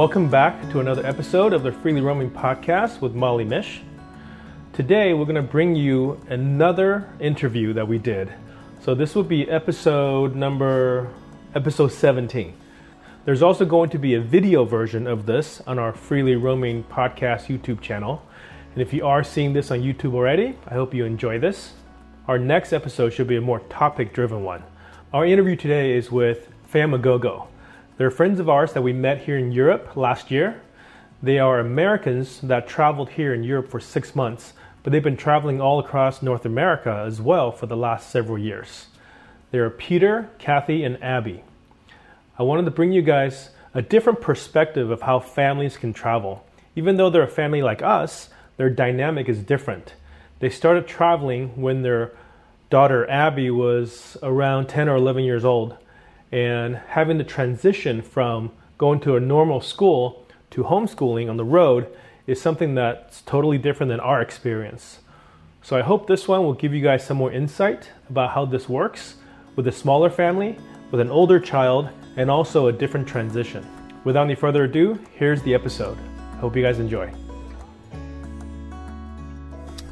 Welcome back to another episode of the Freely Roaming Podcast with Mali Mish. Today, we're going to bring you another interview that we did. So, this will be episode number episode 17. There's also going to be a video version of this on our Freely Roaming Podcast YouTube channel. And if you are seeing this on YouTube already, I hope you enjoy this. Our next episode should be a more topic driven one. Our interview today is with Famagogo. They're friends of ours that we met here in Europe last year. They are Americans that traveled here in Europe for six months, but they've been traveling all across North America as well for the last several years. They are Peter, Kathy, and Abby. I wanted to bring you guys a different perspective of how families can travel. Even though they're a family like us, their dynamic is different. They started traveling when their daughter Abby was around 10 or 11 years old, and having the transition from going to a normal school to homeschooling on the road is something that's totally different than our experience. So I hope this one will give you guys some more insight about how this works with a smaller family, with an older child, and also a different transition. Without any further ado, here's the episode. Hope you guys enjoy.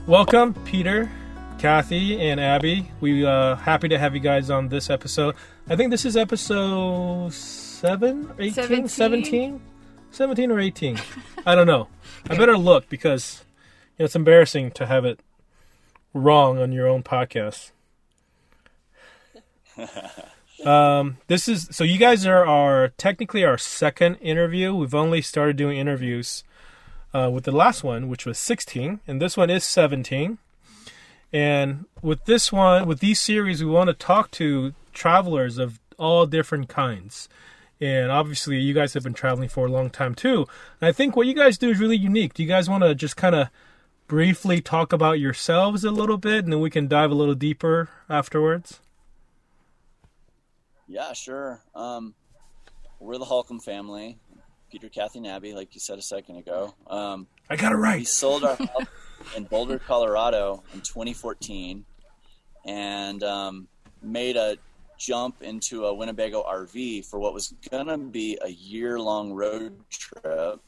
Welcome, Peter, Kathy, and Abby. We uh happy to have you guys on this episode. I think this is episode 7, 18, 17, 17, 17 or 18. I don't know. I better look because you know, it's embarrassing to have it wrong on your own podcast. Um, this is so you guys are our technically our second interview. We've only started doing interviews uh, with the last one, which was 16, and this one is 17. And with this one, with these series, we want to talk to travelers of all different kinds. And obviously, you guys have been traveling for a long time too. And I think what you guys do is really unique. Do you guys want to just kind of briefly talk about yourselves a little bit, and then we can dive a little deeper afterwards? Yeah, sure. Um, we're the Holcombe family. Peter, Kathy, and Abby, like you said a second ago. Um, I got it right. We sold our house in Boulder, Colorado in 2014 and um, made a jump into a Winnebago RV for what was going to be a year long road trip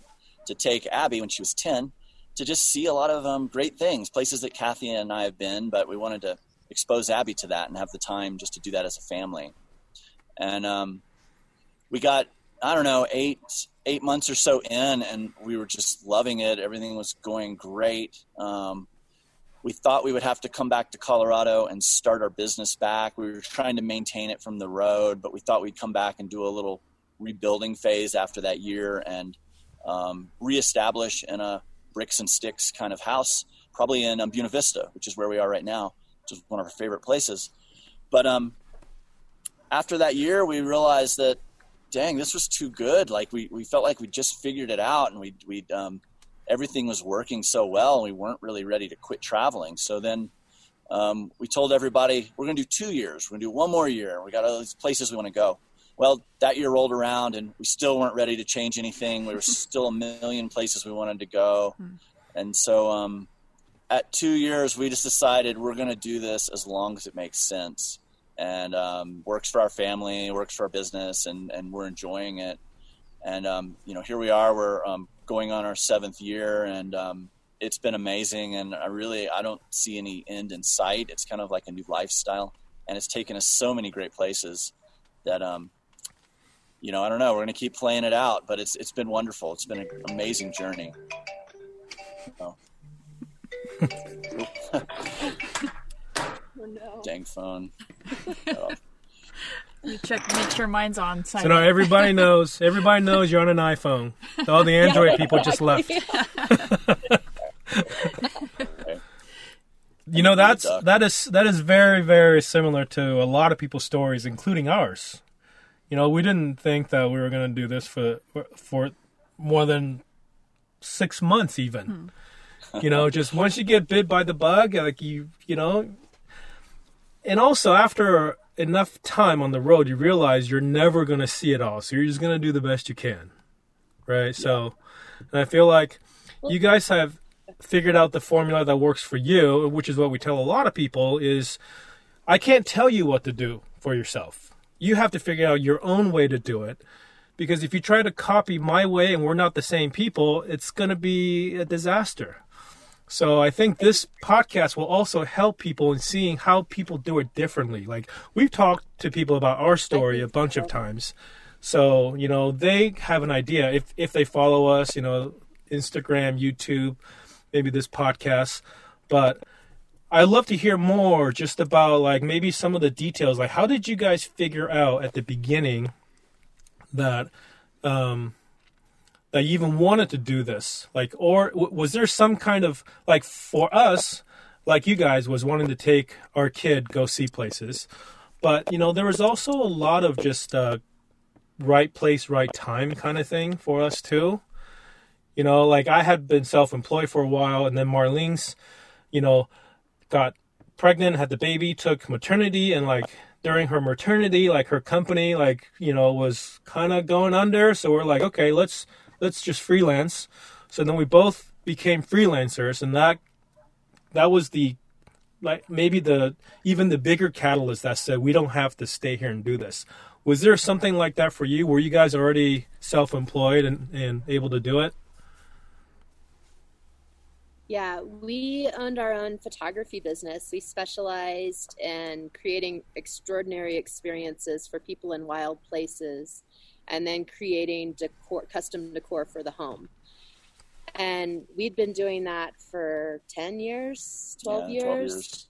to take Abby when she was 10 to just see a lot of um, great things, places that Kathy and I have been, but we wanted to expose Abby to that and have the time just to do that as a family. And um, we got, I don't know, eight eight months or so in, and we were just loving it. Everything was going great. Um, we thought we would have to come back to Colorado and start our business back. We were trying to maintain it from the road, but we thought we'd come back and do a little rebuilding phase after that year and um, reestablish in a bricks and sticks kind of house, probably in um, Buena Vista, which is where we are right now, which is one of our favorite places. But um, after that year, we realized that dang, this was too good. Like we, we felt like we just figured it out and we we um, everything was working so well and we weren't really ready to quit traveling. So then um, we told everybody we're going to do two years. We're going to do one more year. We got all these places we want to go. Well, that year rolled around and we still weren't ready to change anything. We were still a million places we wanted to go. Hmm. And so um, at two years, we just decided we're going to do this as long as it makes sense and um, works for our family, works for our business, and, and we're enjoying it. And um, you know, here we are. We're um, going on our seventh year, and um, it's been amazing. And I really, I don't see any end in sight. It's kind of like a new lifestyle, and it's taken us so many great places that, um, you know, I don't know. We're going to keep playing it out, but it's it's been wonderful. It's been an amazing journey. So. Oh, no. Dang phone. You check, make sure mine's on. So now everybody knows. Everybody knows you're on an iPhone. All the Android people just left. you know that's that is that is very very similar to a lot of people's stories, including ours. You know, we didn't think that we were going to do this for for more than six months, even. Hmm. You know, just once you get bit by the bug, like you, you know, and also after enough time on the road, you realize you're never going to see it all. So you're just going to do the best you can. Right. Yeah. So, and I feel like you guys have figured out the formula that works for you, which is what we tell a lot of people is I can't tell you what to do for yourself. You have to figure out your own way to do it because if you try to copy my way and we're not the same people, it's going to be a disaster. So I think this podcast will also help people in seeing how people do it differently. Like we've talked to people about our story a bunch of times. So, you know, they have an idea if if they follow us, you know, Instagram, YouTube, maybe this podcast, but I'd love to hear more just about like maybe some of the details. Like how did you guys figure out at the beginning that um that you even wanted to do this. Like or was there some kind of like for us like you guys was wanting to take our kid go see places. But you know there was also a lot of just uh, right place right time kind of thing for us too. You know like i had been self-employed for a while and then marlene's you know got pregnant had the baby took maternity and like during her maternity like her company like you know was kind of going under. So we're like okay let's let's just freelance. So then we both became freelancers, and that that was the like maybe the even the bigger catalyst that said we don't have to stay here and do this. Was there something like that for you? Were you guys already self-employed and, and able to do it? Yeah, we owned our own photography business. We specialized in creating extraordinary experiences for people in wild places and then creating decor, custom decor for the home. And we'd been doing that for 10 years, 12, Yeah, years. 12 years.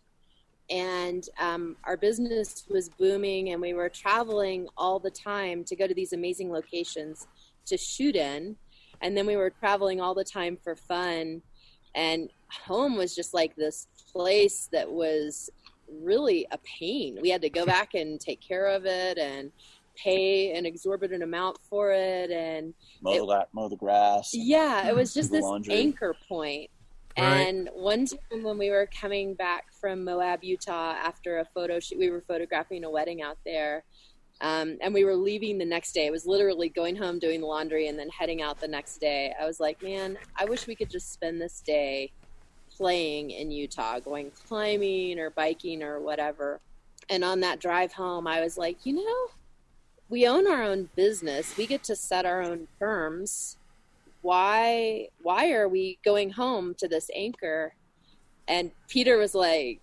And um, our business was booming, and we were traveling all the time to go to these amazing locations to shoot in. And then we were traveling all the time for fun. And home was just like this place that was really a pain. We had to go back and take care of it and pay an exorbitant amount for it and Mow, It- the, mow the grass. yeah it was just this laundry. anchor point Right. and one time when we were coming back from moab utah after a photo shoot we were photographing a wedding out there um, and we were leaving the next day it was literally going home doing the laundry and then heading out the next day i was like man i wish we could just spend this day playing in utah going climbing or biking or whatever and on that drive home i was like you know we own our own business we get to set our own terms why why are we going home to this anchor and peter was like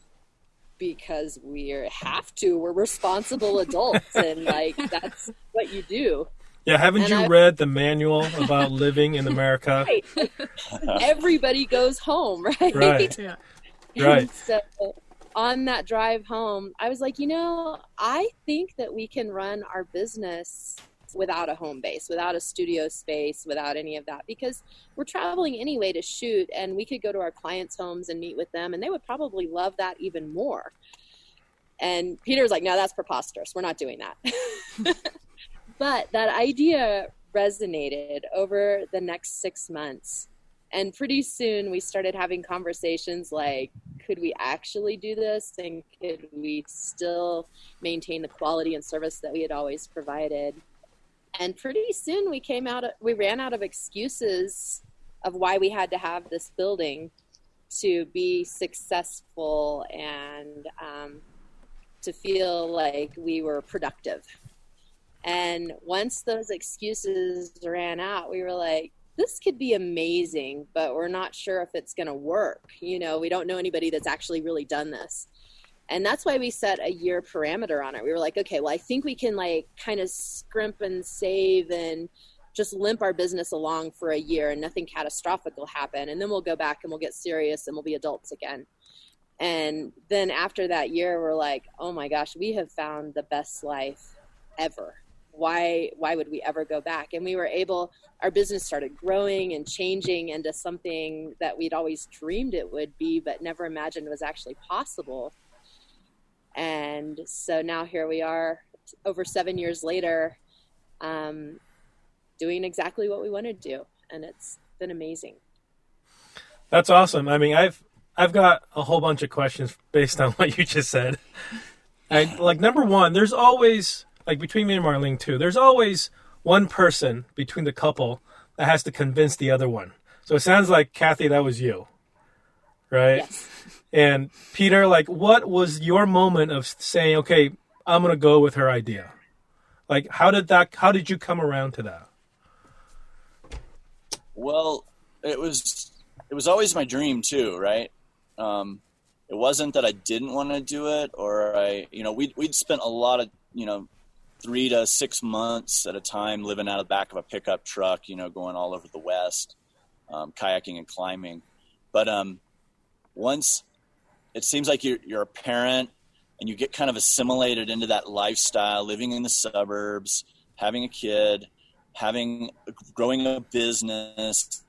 because we have to we're responsible adults and like that's what you do Yeah, haven't And you I- read the manual about living in America? right everybody goes home right Right. Yeah. Right. So on that drive home, I was like, you know, I think that we can run our business without a home base, without a studio space, without any of that, because we're traveling anyway to shoot, and we could go to our clients' homes and meet with them, and they would probably love that even more. And Peter was like, no, that's preposterous. We're not doing that. but that idea resonated over the next six months. And pretty soon we started having conversations like, could we actually do this? And could we still maintain the quality and service that we had always provided? And pretty soon we came out, we ran out of excuses of why we had to have this building to be successful and um, to feel like we were productive. And once those excuses ran out, we were like, this could be amazing, but we're not sure if it's going to work. You know, we don't know anybody that's actually really done this. And that's why we set a year parameter on it. We were like, okay, well, I think we can like kind of scrimp and save and just limp our business along for a year and nothing catastrophic will happen. And then we'll go back and we'll get serious and we'll be adults again. And then after that year, we're like, oh my gosh, we have found the best life ever. Why, why would we ever go back? And we were able, our business started growing and changing into something that we'd always dreamed it would be, but never imagined was actually possible. And so now here we are, over seven years later, um, doing exactly what we wanted to do, and it's been amazing. That's awesome. I mean, I've I've got a whole bunch of questions based on what you just said. I, like number one, there's always like between me and Marlene too. There's always one person between the couple that has to convince the other one. So it sounds like Kathy, that was you, right? Yes. And Peter, like, what was your moment of saying, okay, I'm gonna go with her idea? Like, how did that? How did you come around to that? Well, it was it was always my dream too, right? Um, it wasn't that I didn't want to do it, or I, you know, we'd we'd spent a lot of, you know, three to six months at a time living out of the back of a pickup truck, you know, going all over the West, um, kayaking and climbing. But um, once it seems like you're you're a parent and you get kind of assimilated into that lifestyle, living in the suburbs, having a kid, having growing a business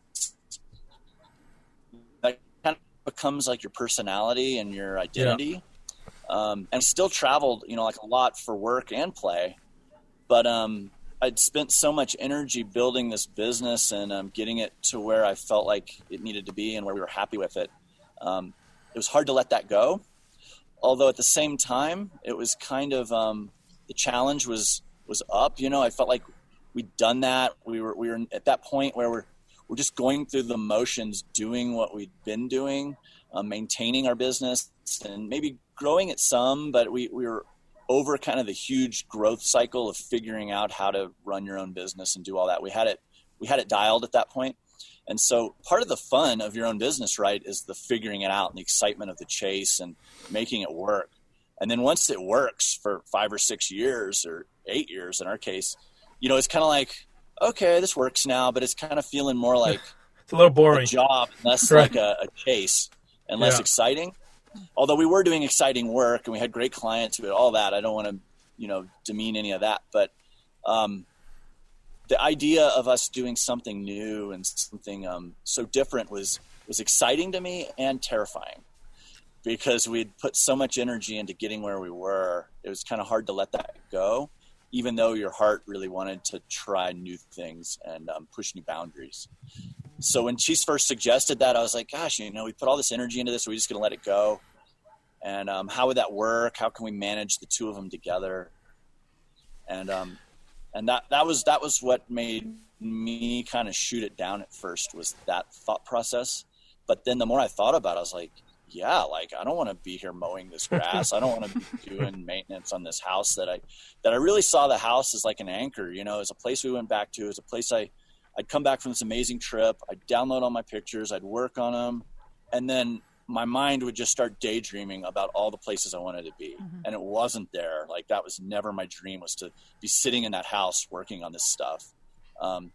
that kind of becomes like your personality and your identity yeah. Um, and still traveled you know like a lot for work and play. But um, i'd spent so much energy building this business and um, getting it to where i felt like it needed to be and where we were happy with it. Um, it was hard to let that go. Although at the same time it was kind of um, the challenge was was up. You know i felt like we'd done that. We were we were at that point where we're we're just going through the motions, doing what we'd been doing, uh, maintaining our business, and maybe growing at some. But we we were over kind of the huge growth cycle of figuring out how to run your own business and do all that. We had it we had it dialed at that point. And so part of the fun of your own business, right, is the figuring it out and the excitement of the chase and making it work. And then once it works for five or six years or eight years in our case, you know, it's kind of like, okay, this works now, but it's kind of feeling more like it's a little boring a job, less right. like a, a, chase and less yeah. exciting. Although we were doing exciting work and we had great clients, we all that. I don't want to, you know, demean any of that, but um, the idea of us doing something new and something um, so different was was exciting to me and terrifying because we'd put so much energy into getting where we were. It was kind of hard to let that go even though your heart really wanted to try new things and um, push new boundaries. So when she first suggested that, I was like, gosh, you know, we put all this energy into this. Are we just going to let it go? And um, how would that work? How can we manage the two of them together? And um, and that that was that was what made me kind of shoot it down at first was that thought process. But then the more I thought about it, I was like, yeah, like I don't want to be here mowing this grass. I don't want to be doing maintenance on this house that I that I really saw the house as like an anchor, you know, as a place we went back to, as a place I I'd come back from this amazing trip, I'd download all my pictures, I'd work on them, and then my mind would just start daydreaming about all the places I wanted to be. Mm-hmm. And it wasn't there. Like that was never my dream was to be sitting in that house working on this stuff. Um,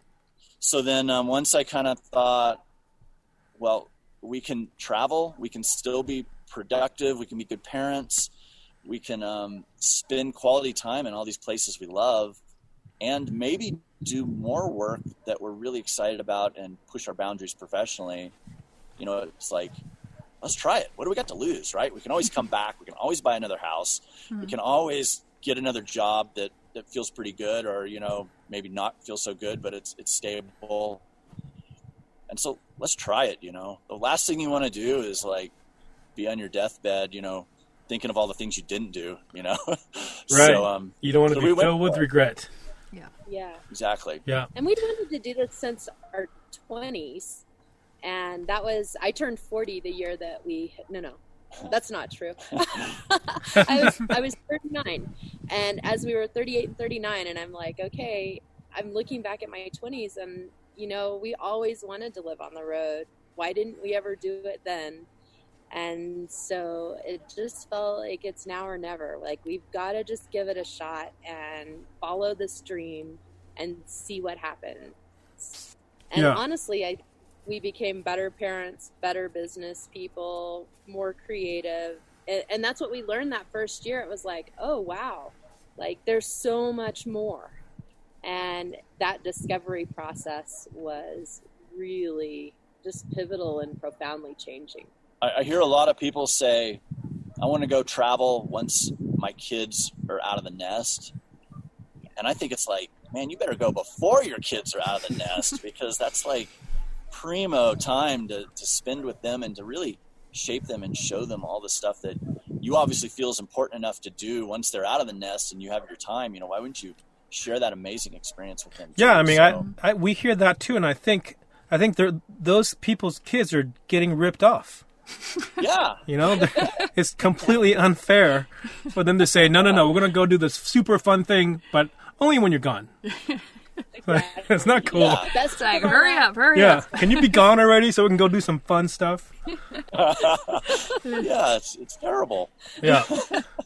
so then um, once I kind of thought, well, we can travel, we can still be productive, we can be good parents, we can um, spend quality time in all these places we love, and maybe do more work that we're really excited about and push our boundaries professionally. You know, it's like, let's try it. What do we got to lose, right? We can always come back. We can always buy another house. Mm-hmm. We can always get another job that, that feels pretty good or, you know, maybe not feel so good, but it's, it's stable and so let's try it. You know, the last thing you want to do is like be on your deathbed. You know, thinking of all the things you didn't do. You know, right? So, um, you don't want to so be filled with regret. Yeah. Yeah. Exactly. Yeah. And we'd wanted to do this since our twenties, and that was I turned forty the year that we no no. That's not true. I was I was 39, and as we were 38 and 39, and I'm like, okay, I'm looking back at my 20s, and you know, we always wanted to live on the road. Why didn't we ever do it then? And so it just felt like it's now or never. Like we've got to just give it a shot and follow the stream and see what happens. And yeah. honestly, I we became better parents, better business people, more creative. And, and that's what we learned that first year. It was like, oh wow, like there's so much more and that discovery process was really just pivotal and profoundly changing. I, I hear a lot of people say, I want to go travel once my kids are out of the nest. And I think it's like, man, you better go before your kids are out of the nest because that's like primo time to, to spend with them and to really shape them and show them all the stuff that you obviously feel is important enough to do once they're out of the nest and you have your time. You know, why wouldn't you share that amazing experience with them. Too. Yeah, I mean, so, I, I, we hear that too, and I think I think those people's kids are getting ripped off. Yeah, you know, it's completely unfair for them to say, no, no, no, we're going to go do this super fun thing, but only when you're gone. Exactly. It's not cool. Yeah. Best It's like, hurry up, hurry Yeah. up. Can you be gone already so we can go do some fun stuff? yeah, it's, it's terrible. Yeah.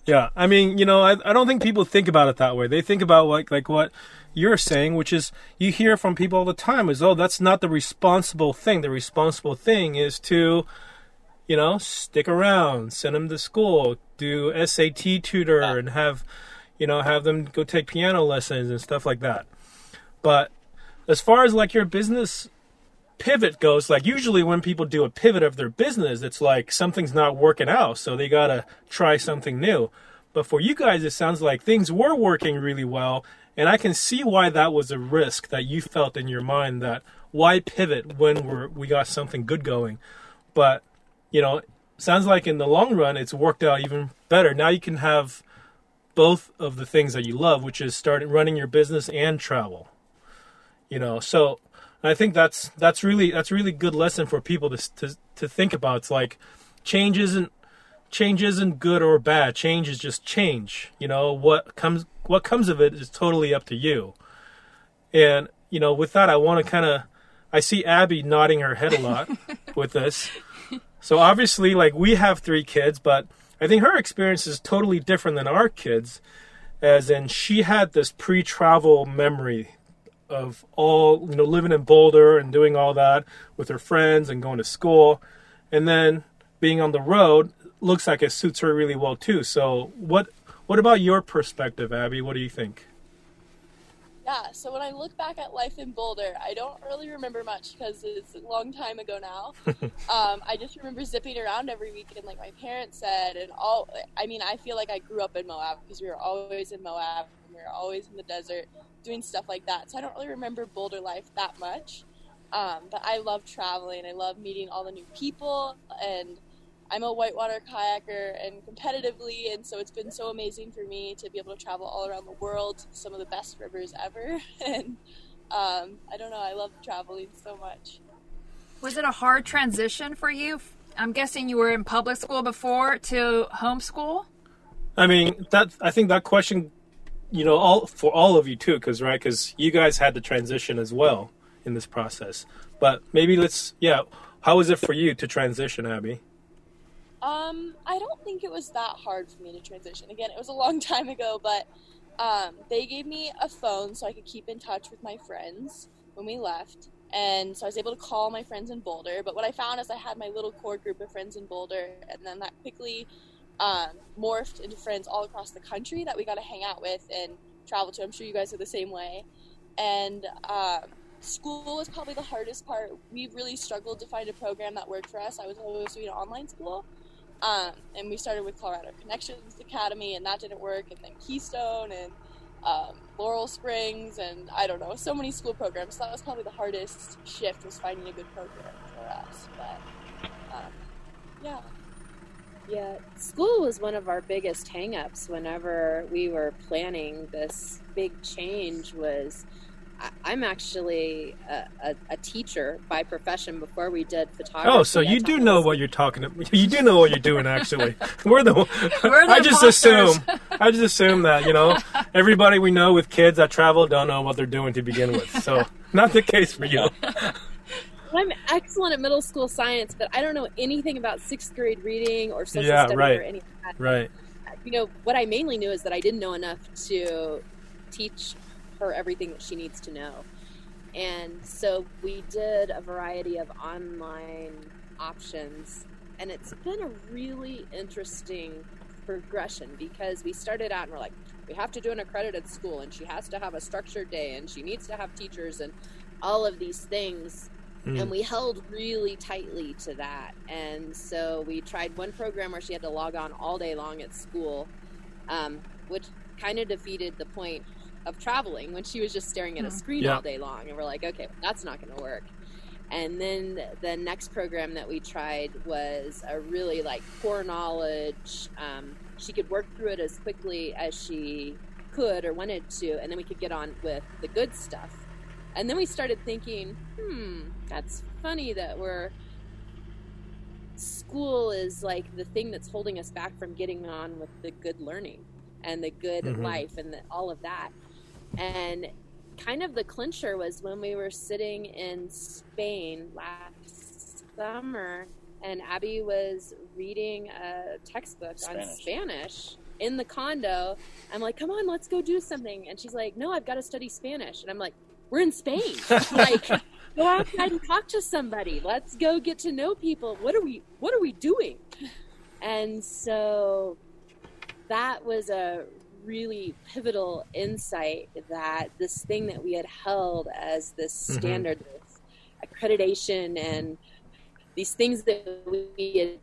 Yeah. I mean, you know, I, I don't think people think about it that way. They think about like like what you're saying, which is you hear from people all the time is, oh, that's not the responsible thing. The responsible thing is to, you know, stick around, send them to school, do SAT tutor Yeah. and have, you know, have them go take piano lessons and stuff like that. But as far as like your business pivot goes, like usually when people do a pivot of their business, it's like something's not working out, so they gotta try something new. But for you guys, it sounds like things were working really well, and I can see why that was a risk that you felt in your mind that why pivot when we're we got something good going. But you know, sounds like in the long run, it's worked out even better. Now you can have both of the things that you love, which is starting running your business and travel. You know, so I think that's that's really that's a really good lesson for people to to to think about. It's like change isn't change isn't good or bad. Change is just change. You know what comes what comes of it is totally up to you. And you know, with that, I want to kind of I see Abby nodding her head a lot with this. So obviously, like we have three kids, but I think her experience is totally different than our kids, as in she had this pre-travel memory of all you know living in Boulder and doing all that with her friends and going to school, and then being on the road looks like it suits her really well too. So what what about your perspective, Abby? What do you think? Yeah, so when I look back at life in Boulder, I don't really remember much because it's a long time ago now. um, I just remember zipping around every weekend, like my parents said, and all. I mean, I feel like I grew up in Moab because we were always in Moab and we were always in the desert doing stuff like that. So I don't really remember Boulder life that much. Um, but I love traveling. I love meeting all the new people, and I'm a whitewater kayaker and competitively, and so it's been so amazing for me to be able to travel all around the world, to some of the best rivers ever, and um, I don't know, I love traveling so much. Was it a hard transition for you? I'm guessing you were in public school before to homeschool. I mean, that I think that question, you know, all for all of you too, because right, because you guys had the transition as well in this process. But maybe let's, yeah, how was it for you to transition, Abby? Um, I don't think it was that hard for me to transition. Again, it was a long time ago, but um, they gave me a phone so I could keep in touch with my friends when we left. And so I was able to call my friends in Boulder. But what I found is I had my little core group of friends in Boulder, and then that quickly um, morphed into friends all across the country that we got to hang out with and travel to. I'm sure you guys are the same way. And um, school was probably the hardest part. We really struggled to find a program that worked for us. I was always doing online school. Um, and we started with Colorado Connections Academy, and that didn't work. And then Keystone and um, Laurel Springs, and I don't know, so many school programs. So that was probably the hardest shift was finding a good program for us. But um, yeah, Yeah, school was one of our biggest hangups whenever we were planning this big change was I'm actually a, a, a teacher by profession before we did photography. Oh, so you do know what you're talking about. You do know what you're doing, actually. We're the. We're the I just imposters. assume. I just assume that you know everybody we know with kids that travel don't know what they're doing to begin with. So not the case for you. I'm excellent at middle school science, but I don't know anything about sixth grade reading or social Yeah, studies right. or any of. Right. You know, what I mainly knew is that I didn't know enough to teach her everything that she needs to know. And so we did a variety of online options, and it's been a really interesting progression because we started out and we're like, we have to do an accredited school, and she has to have a structured day, and she needs to have teachers, and all of these things Mm. and we held really tightly to that. And so we tried one program where she had to log on all day long at school, um, which kind of defeated the point of traveling when she was just staring at a Hmm. screen Yeah. all day long. And we're like, okay, that's not going to work. And then the next program that we tried was a really like core knowledge. Um, she could work through it as quickly as she could or wanted to, and then we could get on with the good stuff. And then we started thinking, hmm, that's funny that we're school is like the thing that's holding us back from getting on with the good learning and the good Mhm. life and the, all of that. And kind of the clincher was when we were sitting in Spain last summer and Abby was reading a textbook Spanish. on Spanish in the condo. I'm like, come on, let's go do something. And she's like, no, I've got to study Spanish. And I'm like, we're in Spain. like, go outside and talk to somebody. Let's go get to know people. What are we, what are we doing? And so that was a really pivotal insight that this thing that we had held as this Mhm. standard, this accreditation and these things that we had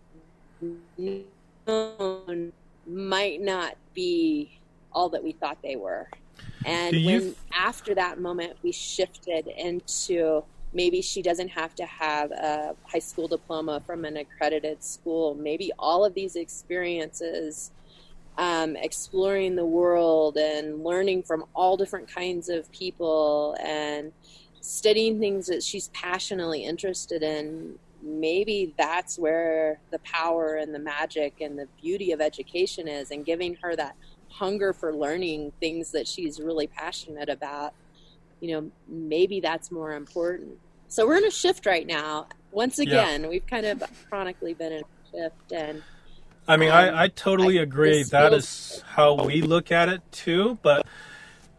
known might not be all that we thought they were. And you when after that moment we shifted into maybe she doesn't have to have a high school diploma from an accredited school. Maybe all of these experiences, um, exploring the world and learning from all different kinds of people and studying things that she's passionately interested in. Maybe that's where the power and the magic and the beauty of education is, and giving her that hunger for learning things that she's really passionate about you know, maybe that's more important. So we're in a shift right now. Once Yeah. again, we've kind of chronically been in a shift, and I mean, Um, I, I totally I- agree. That feels- is how we look at it too. But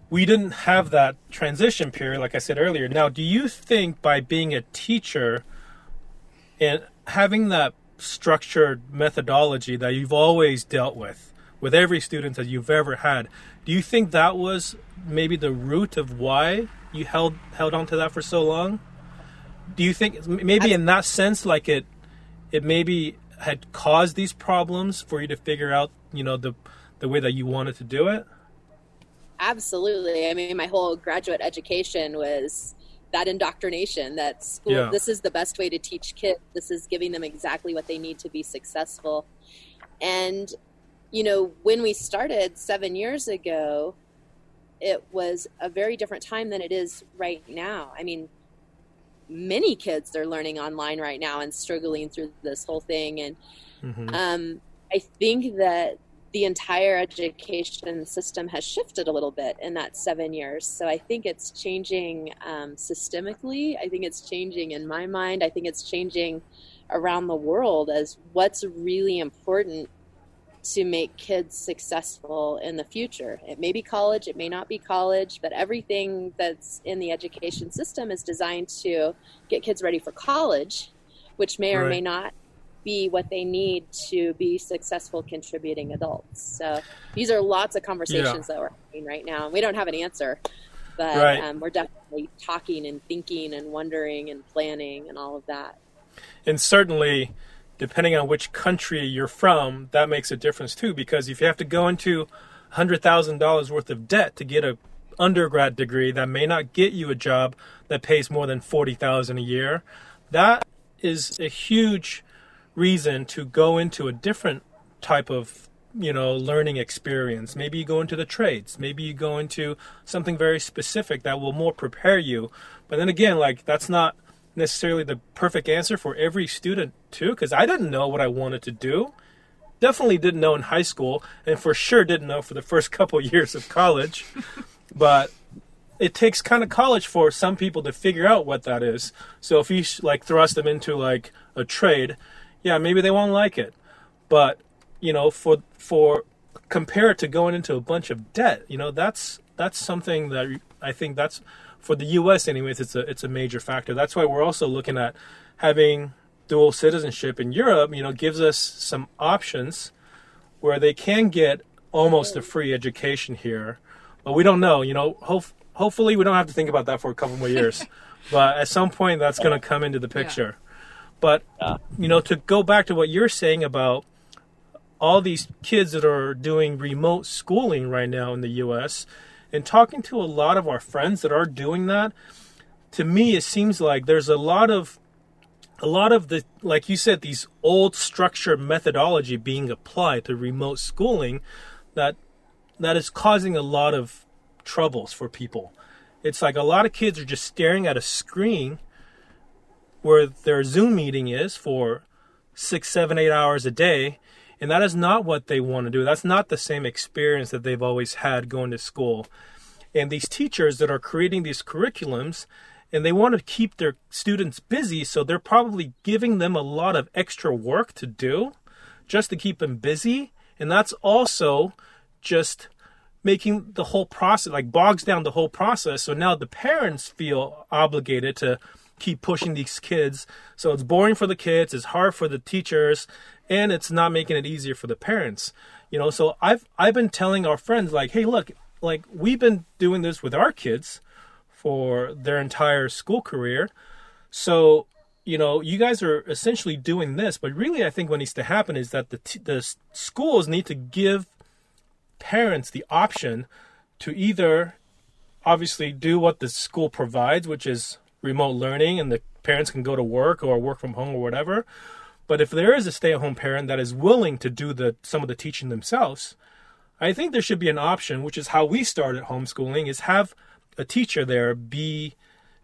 we didn't have that transition period, like I said earlier. Now, do you think by being a teacher and having that structured methodology that you've always dealt with, with every student that you've ever had, do you think that was maybe the root of why you held held on to that for so long? Do you think maybe in that sense, like it it maybe had caused these problems for you to figure out, you know, the the way that you wanted to do it? absolutely. I mean, my whole graduate education was that indoctrination that school. Yeah. This is the best way to teach kids. This is giving them exactly what they need to be successful. And you know, when we started seven years ago, it was a very different time than it is right now. I mean, many kids they're learning online right now and struggling through this whole thing. And hmm um, I think that the entire education system has shifted a little bit in that seven years. So I think it's changing um, systemically. I think it's changing in my mind. I think it's changing around the world as what's really important to make kids successful in the future. It may be college, it may not be college, but everything that's in the education system is designed to get kids ready for college, which may or Right. may not be what they need to be successful contributing adults. So these are lots of conversations that we're having right now. And we don't have an answer, but Right. um, we're definitely talking and thinking and wondering and planning and all of that. And certainly, depending on which country you're from, that makes a difference too. Because if you have to go into hundred thousand dollars worth of debt to get a undergrad degree that may not get you a job that pays more than forty thousand a year, that is a huge reason to go into a different type of you know learning experience maybe you go into the trades maybe you go into something very specific that will more prepare you but then again like that's not necessarily the perfect answer for every student too because i didn't know what i wanted to do. Definitely didn't know in high school and for sure didn't know for the first couple years of college. But it takes kind of college for some people to figure out what that is. So if you like thrust them into like a trade yeah maybe they won't like it. But you know for for compare it to going into a bunch of debt you know that's that's something that i think that's for the us anyways it's a it's a major factor. That's why we're also looking at having dual citizenship in europe you know gives us some options where they can get almost a free education here but we don't know you know hope, hopefully we don't have to think about that for a couple more years but at some point that's going to come into the picture. But you know to go back to what you're saying about all these kids that are doing remote schooling right now in the US and talking to a lot of our friends that are doing that to me it seems like there's a lot of a lot of the like you said these old structure methodology being applied to remote schooling that that is causing a lot of troubles for people. It's like a lot of kids are just staring at a screen where their zoom meeting is for six seven eight hours a day and that is not what they want to do. That's not the same experience that they've always had going to school. And these teachers that are creating these curriculums and they want to keep their students busy so they're probably giving them a lot of extra work to do just to keep them busy. And that's also just making the whole process like bogs down the whole process. So now the parents feel obligated to keep pushing these kids. So it's boring for the kids it's hard for the teachers and it's not making it easier for the parents you know? So i've i've been telling our friends like hey look like we've been doing this with our kids for their entire school career. So you know you guys are essentially doing this. But really i think what needs to happen is that the t- the schools need to give parents the option to either obviously do what the school provides which is remote learning and the parents can go to work or work from home or whatever but if there is a stay-at-home parent that is willing to do the some of the teaching themselves i think there should be an option which is how we started homeschooling is have a teacher there be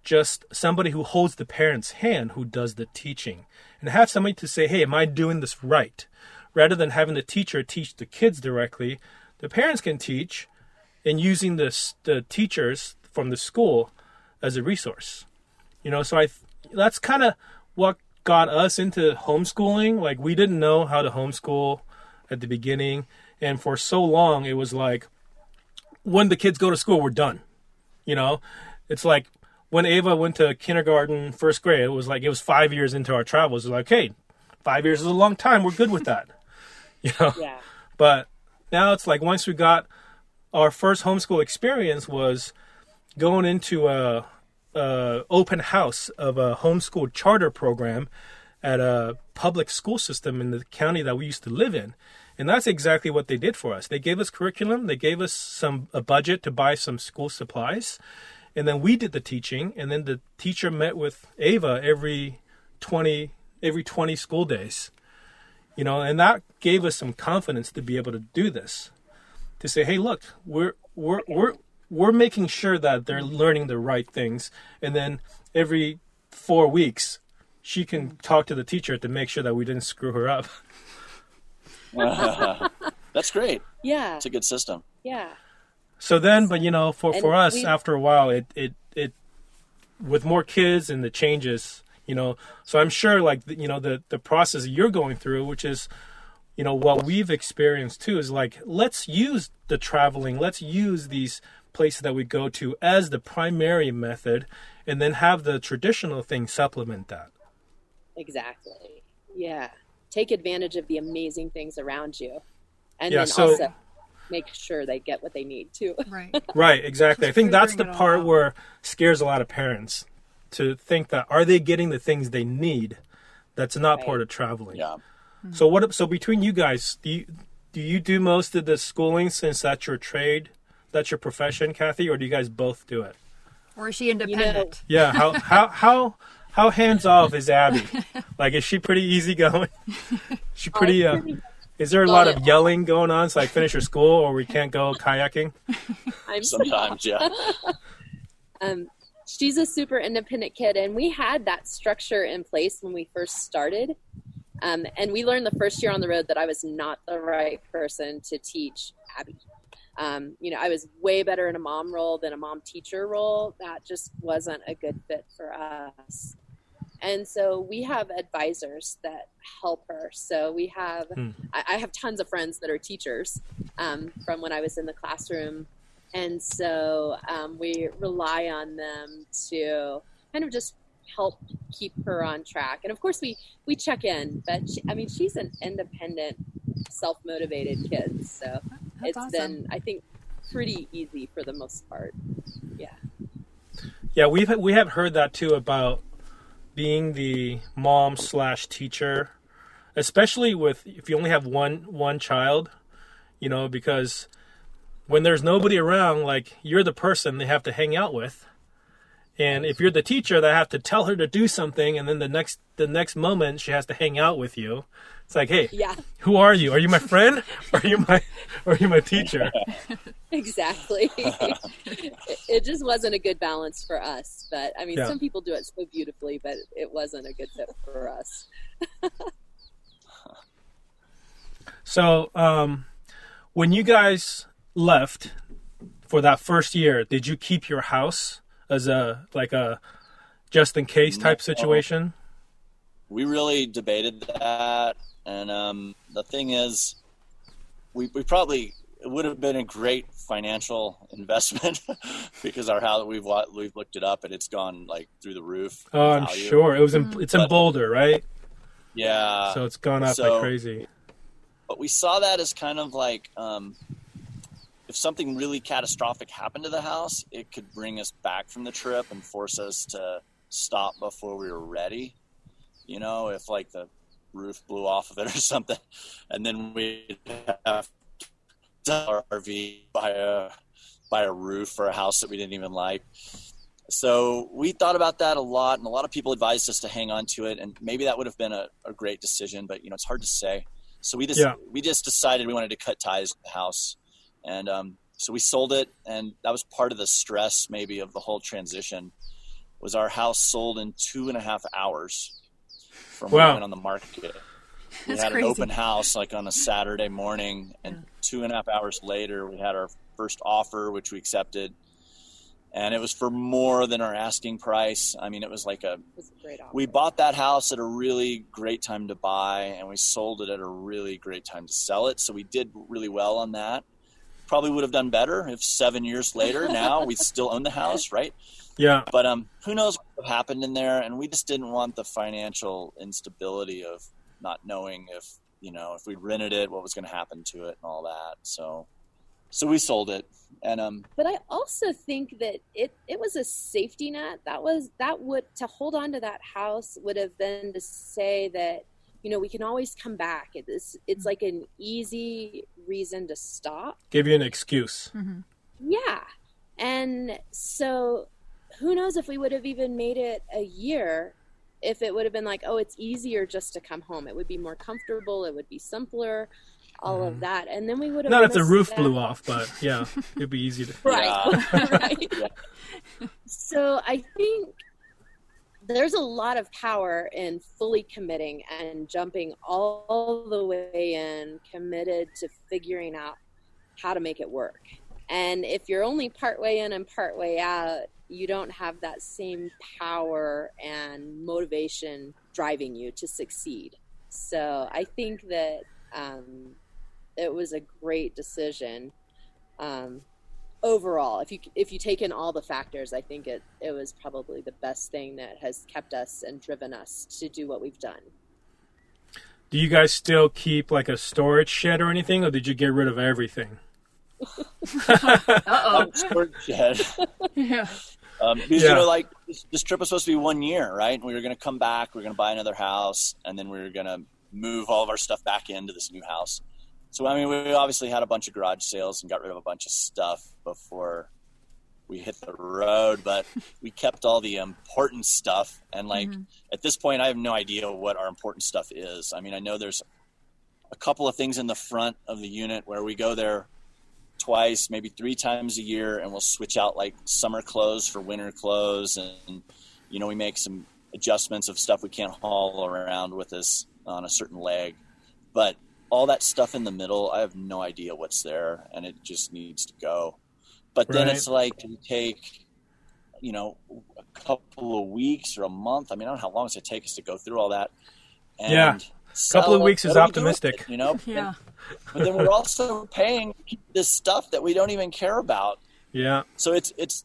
just somebody who holds the parent's hand who does the teaching. And have somebody to say hey am i doing this right? Rather than having the teacher teach the kids directly the parents can teach and using the, the teachers from the school as a resource. You know so i that's kind of what got us into homeschooling like we didn't know how to homeschool at the beginning. And for so long it was like when the kids go to school we're done you know? It's like when ava went to kindergarten first grade it was like it was five years into our travels. It like hey five years is a long time. We're good with that you know? Yeah. but now it's like once we got our first homeschool experience was going into a, a open house of a homeschool charter program at a public school system in the county that we used to live in. And that's exactly what they did for us. They gave us curriculum. They gave us some a budget to buy some school supplies. And then we did the teaching. And then the teacher met with ava every 20 every 20 school days. You know and that gave us some confidence to be able to do this. To say hey look we're we're we're we're making sure that they're learning the right things and then every 4 weeks she can talk to the teacher to make sure that we didn't screw her up That's great. Yeah. It's a good system. Yeah. So then, but you know, for, And for us, we- after a while, it, it, it, with more kids and the changes, you know, so I'm sure like, you know, the, the process you're going through, which is, you know, what we've experienced too is like, let's use the traveling, let's use these places that we go to as the primary method and then have the traditional thing supplement that. Exactly. Yeah. Take advantage of the amazing things around you. And Yeah, then so- also make sure they get what they need too. Right. Right, exactly. I think that's the figuring it all part where scares a lot of parents to think that are they getting the things they need that's not Right. part of traveling. Yeah. So what? So between you guys, do you do you do most of the schooling since that's your trade, that's your profession, Kathy, or do you guys both do it? Or is she independent? Yeah. How how how how hands off is Abby? Like, is she pretty easygoing? She pretty. Uh, is there a lot of yelling going on? So I finish her school, or we can't go kayaking? I'm Sometimes, yeah. um, she's a super independent kid, and we had that structure in place when we first started. Um, and we learned the first year on the road that I was not the right person to teach Abby. Um, you know, I was way better in a mom role than a mom teacher role. That just wasn't a good fit for us. And so we have advisors that help her. So we have, Hmm. I, I have tons of friends that are teachers um, from when I was in the classroom and so um, we rely on them to kind of just help keep her on track and of course we we check in but she, i mean she's an independent self-motivated kid so That's it's awesome. been i think pretty easy for the most part. Yeah, Yeah, we've we have heard that too about being the mom slash teacher, especially with if you only have one one child, you know, because when there's nobody around, like you're the person they have to hang out with, and if you're the teacher, they have to tell her to do something, and then the next the next moment she has to hang out with you. It's like, hey, yeah who are you? Are you my friend? Are you my are you my teacher? exactly it, it just wasn't a good balance for us but i mean Yeah. some people do it so beautifully but it wasn't a good fit for us So, um, when you guys left for that first year, did you keep your house as a like a just in case type situation? we really debated that and um, the thing is we, we probably it would have been a great financial investment because our house we've we've looked it up and it's gone like through the roof Oh, I'm value. sure it was in it's in But- Boulder, right? yeah So it's gone up so- like crazy. but we saw that as kind of like um, if something really catastrophic happened to the house, it could bring us back from the trip and force us to stop before we were ready. You know, if like the roof blew off of it or something, and then we'd have to sell our RV buy a buy a roof for a house that we didn't even like. So we thought about that a lot, and a lot of people advised us to hang on to it, and maybe that would have been a, a great decision, but you know, it's hard to say. So we just Yeah. we just decided we wanted to cut ties with the house, and um, so we sold it, and that was part of the stress maybe of the whole transition. Was our house sold in two and a half hours from when Wow. it went on the market? We That's had crazy. an open house like on a Saturday morning, and two and a half hours later, we had our first offer, which we accepted, and it was for more than our asking price. I mean, it was like a It was a great offer. we bought that house at a really great time to buy and we sold it at a really great time to sell it so we did really well on that probably would have done better if seven years later now we still own the house right Yeah, but um who knows what happened in there and we just didn't want the financial instability of not knowing if you know if we rented it what was going to happen to it and all that so so we sold it and um but I also think that it it was a safety net. That was that would to hold on to that house would have been to say that you know we can always come back. It's it's like an easy reason to stop. give you an excuse. Mm-hmm. Yeah, and so who knows if we would have even made it a year if it would have been like oh it's easier just to come home. It would be more comfortable. It would be simpler. All of mm-hmm. that, and then we would have Not if the roof that- blew off, but yeah, it'd be easy to. Right, Yeah. right. So I think there's a lot of power in fully committing and jumping all the way in, committed to figuring out how to make it work. And if you're only part way in and part way out, you don't have that same power and motivation driving you to succeed. So I think that um, it was a great decision. Um, overall, if you if you take in all the factors, I think it it was probably the best thing that has kept us and driven us to do what we've done. Do you guys still keep like a storage shed or anything, or did you get rid of everything? Uh storage shed. oh. Yeah. Um, because Yeah. you know, like this, this trip was supposed to be one year, right? And we were going to come back, we were going to buy another house, and then we were going to move all of our stuff back into this new house. So I mean, we obviously had a bunch of garage sales and got rid of a bunch of stuff before we hit the road, but we kept all the important stuff. And like mm-hmm. at this point, I have no idea what our important stuff is. I mean, I know there's a couple of things in the front of the unit where we go there twice, maybe three times a year, and we'll switch out like summer clothes for winter clothes, and you know we make some adjustments of stuff we can't haul around with us on a certain leg. But all that stuff in the middle, I have no idea what's there, and it just needs to go. But then it's like we take, you know, a couple of weeks or a month. I mean, I don't know how long it's going to take us to go through all that. And Yeah. sell Couple of weeks is What we optimistic. it, you know, Yeah. but then we're also paying this stuff that we don't even care about. Yeah, So it's it's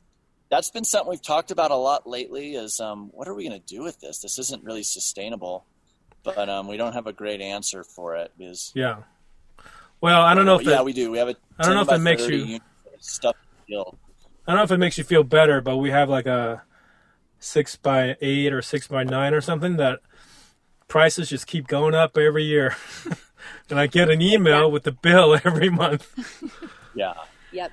that's been something we've talked about a lot lately. Is um, what are we going to do with this? This isn't really sustainable, but um, we don't have a great answer for it. Yeah. Well, I don't know if yeah, that, we do. We have a I don't know if it makes you- unit stuff to. I don't know if it makes you feel better, but we have like a six by eight or six by nine or something that prices just keep going up every year. and I get an email with the bill every month. Yeah, Yep.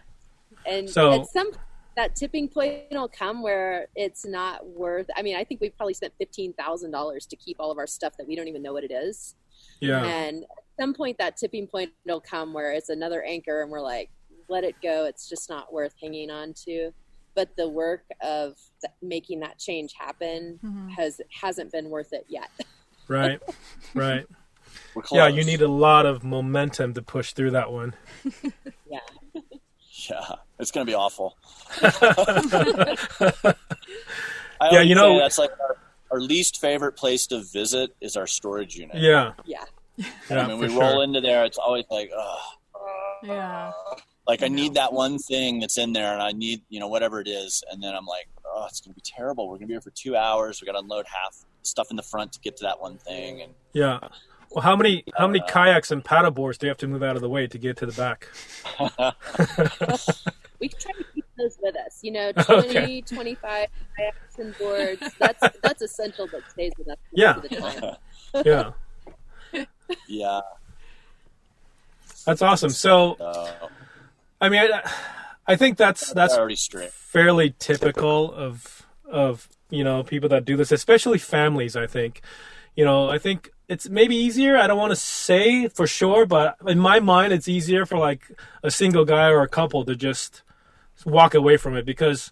And So- at some that tipping point will come where it's not worth. I mean, I think we've probably spent fifteen thousand dollars to keep all of our stuff that we don't even know what it is. Yeah. And at some point, that tipping point will come where it's another anchor, and we're like, let it go. It's just not worth hanging on to. But the work of th- making that change happen mm-hmm. has hasn't been worth it yet. Right. Right. Yeah, you need a lot of momentum to push through that one. yeah. Yeah. It's going to be awful. I Yeah, you know- say that's like our, our least favorite place to visit is our storage unit. Yeah, Yeah. yeah, I mean, we sure. roll into there. It's always like, ugh. Yeah. Like I need that one thing that's in there, and I need you know whatever it is, and then I'm like, oh, it's gonna be terrible. We're gonna be here for two hours. We got to unload half stuff in the front to get to that one thing, and Yeah. Well, how many how many Uh, kayaks and paddle boards do you have to move out of the way to get to the back? We try to keep those with us. You know, Okay. 20, 25 kayaks and boards. That's that's essential that stays with us. most Yeah. of the time. Yeah, yeah. that's awesome. So, Uh, I mean, I, I think that's that's already straight. fairly typical of of you know people that do this, especially families. I think, you know, I think it's maybe easier. I don't want to say for sure, but in my mind, it's easier for like a single guy or a couple to just walk away from it because,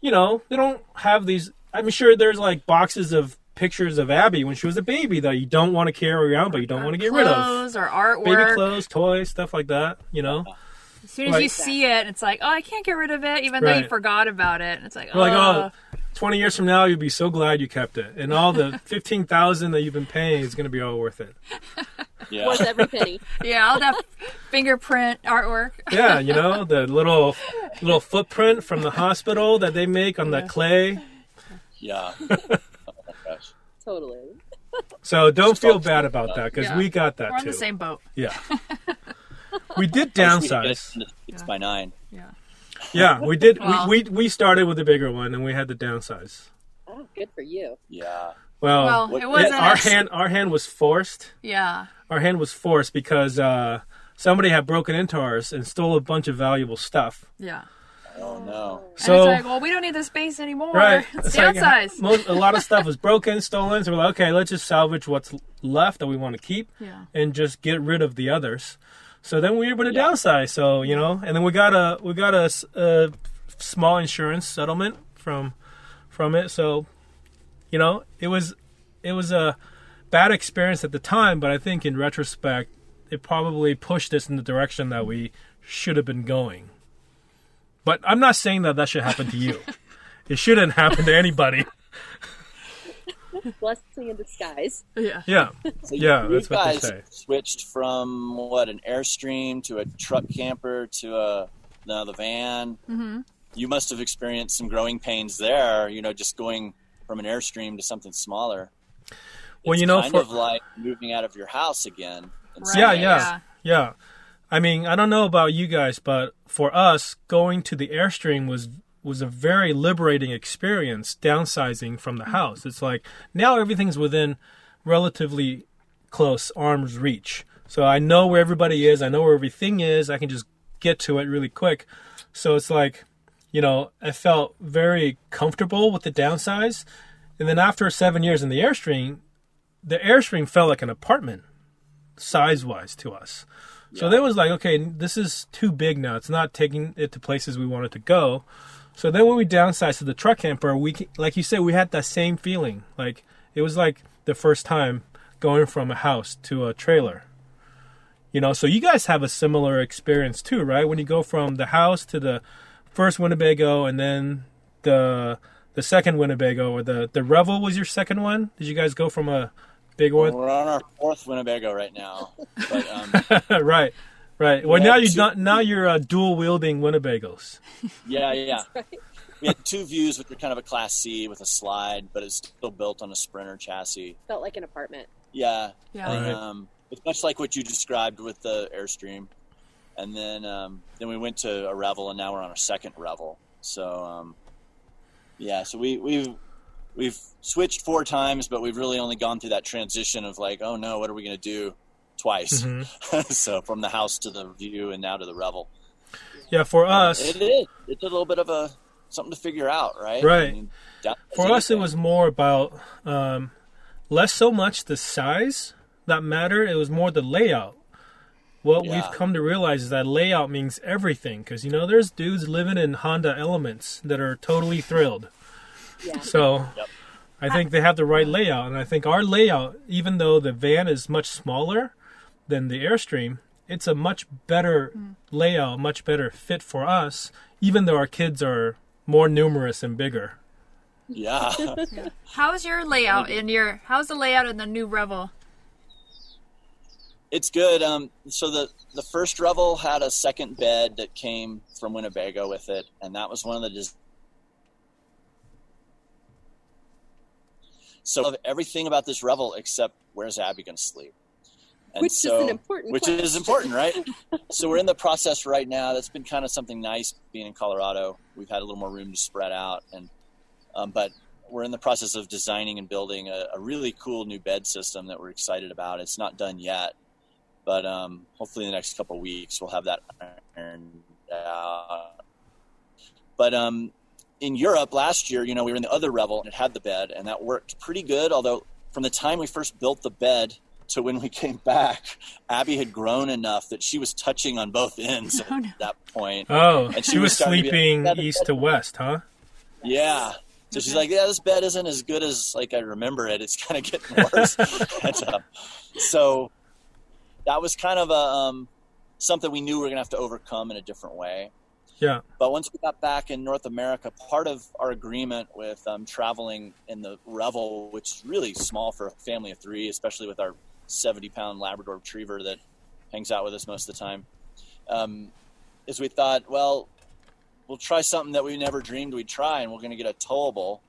you know, they don't have these. I'm sure there's like boxes of pictures of Abby when she was a baby that you don't want to carry around, but you don't want to get rid of. Clothes or artwork. Baby clothes, toys, stuff like that. You know, As soon as you see it, it's like, oh, I can't get rid of it, even though you forgot about it. And it's like, You're like, oh, oh, 20 years from now, you'll be so glad you kept it. And all the 15000 that you've been paying is going to be all worth it. Yeah. Worth every penny. yeah, all that fingerprint artwork. Yeah, you know, the little little footprint from the hospital that they make on the clay. Yeah. Oh my gosh. Totally. So don't Just feel bad about that. that because Yeah. we got that We're on too. the same boat. Yeah. We did I just need to get it downsize. into Six by nine. Yeah. Yeah, we did. Well- we, we we started with the bigger one and we had to downsize. Oh, good for you. Yeah. Well, Well, it it- wasn't. our hand our hand was forced. Yeah. Our hand was forced because uh, somebody had broken into ours and stole a bunch of valuable stuff. Yeah. Oh no. So and it's like, well, we don't need the space anymore. Right. It's It's like, downsize. most, a lot of stuff was broken, stolen. So we're like, okay, let's just salvage what's left that we want to keep yeah. and just get rid of the others. So then we were able to Yeah. downsize. So you know, and then we got a we got a small insurance settlement from from it. So you know, it was it was a bad experience at the time, but I think in retrospect, it probably pushed us in the direction that we should have been going. But I'm not saying that that should happen to you. it shouldn't happen to anybody. Blessing in disguise. Yeah. Yeah. So Yeah, you that's what they guys say. switched from what an airstream to a truck camper to a no, the van. hmm You must have experienced some growing pains there. You know, just going from an airstream to something smaller. Well, It's you know, kind for- of like moving out of your house again. Right. Yeah, yeah. Yeah. I mean, I don't know about you guys, but for us, going to the Airstream was was a very liberating experience downsizing from the house. It's like now everything's within relatively close arm's reach. So I know where everybody is, I know where everything is, I can just get to it really quick. So it's like, you know, I felt very comfortable with the downsize. And then after 7 years in the Airstream, the Airstream felt like an apartment size wise to us. So then it was like, okay, this is too big now. It's not taking it to places we wanted to go. So then when we downsized to the truck camper, we like you said, we had that same feeling. Like it was like the first time going from a house to a trailer. You know, so you guys have a similar experience too, right? When you go from the house to the first Winnebago and then the the second Winnebago or the the Revel was your second one. Did you guys go from a big one? We're on our fourth Winnebago right now. But um, right, right. Well, We now had you two- not now you're uh, dual wielding Winnebagos. yeah, yeah. Right. We had two views, which were kind of a Class C with a slide, but it's still built on a Sprinter chassis. Felt like an apartment. Yeah, Yeah. and, Right. um, it's much like what you described with the Airstream. And then um, then we went to a Revel, and now we're on our second Revel. So um, yeah, so we we've we've switched four times, but we've really only gone through that transition of like, oh no, what are we going to do? Twice. Mhm. so from the house to the view, and now to the Revel. Yeah, for us, It is. It's a little bit of a something to figure out, right? Right. I mean, down- for us, it was more about um, less so much the size that mattered. It was more the layout. What Yeah. we've come to realize is that layout means everything. Because you know, there's dudes living in Honda Elements that are totally thrilled. Yeah. So Yep. I think they have the right layout, and I think our layout, even though the van is much smaller than the Airstream, it's a much better layout much better fit for us, even though our kids are more numerous and bigger. Yeah. How's your layout in your? How's the layout in the new Revel? It's good. Um, so the the first Revel had a second bed that came from Winnebago with it, and that was one of the. Des- so of everything about this Revel except where's Abby going to sleep? And Which is an important which question. is important, right? so we're in the process right now. That's been kind of something nice being in Colorado. We've had a little more room to spread out, and um, but we're in the process of designing and building a, a really cool new bed system that we're excited about. It's not done yet, but um, hopefully in the next couple of weeks we'll have that ironed out. But um, in Europe last year, you know, we were in the other Revel and it had the bed, and that worked pretty good. Although from the time we first built the bed to when we came back, Abby had grown enough that she was touching on both ends Oh, at no. that point. Oh, And she, she was was starting to be- sleeping east to west, huh? Yeah. So she's like, yeah, this bed isn't as good as like I remember it. It's kind of getting worse. and, uh, so that was kind of a um, something we knew we were gonna have to overcome in a different way. Yeah. But once we got back in North America, part of our agreement with um, traveling in the Revel, which is really small for a family of three, especially with our 70 pound Labrador retriever that hangs out with us most of the time, um, is we thought, well, we'll try something that we never dreamed we'd try, and we're going to get a towable,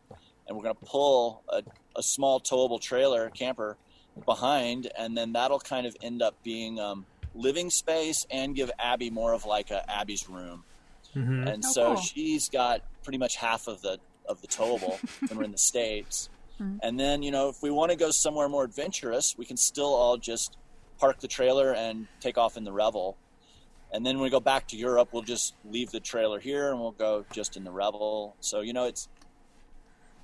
and we're going to pull a, a small towable trailer camper behind, and then that'll kind of end up being um, living space and give Abby more of like a Abby's room. hmm And Oh, so cool. she's got pretty much half of the of the towable when we're in the states. And then you know if we want to go somewhere more adventurous, we can still all just park the trailer and take off in the Revel. And then when we go back to Europe, we'll just leave the trailer here and we'll go just in the Revel. So you know it's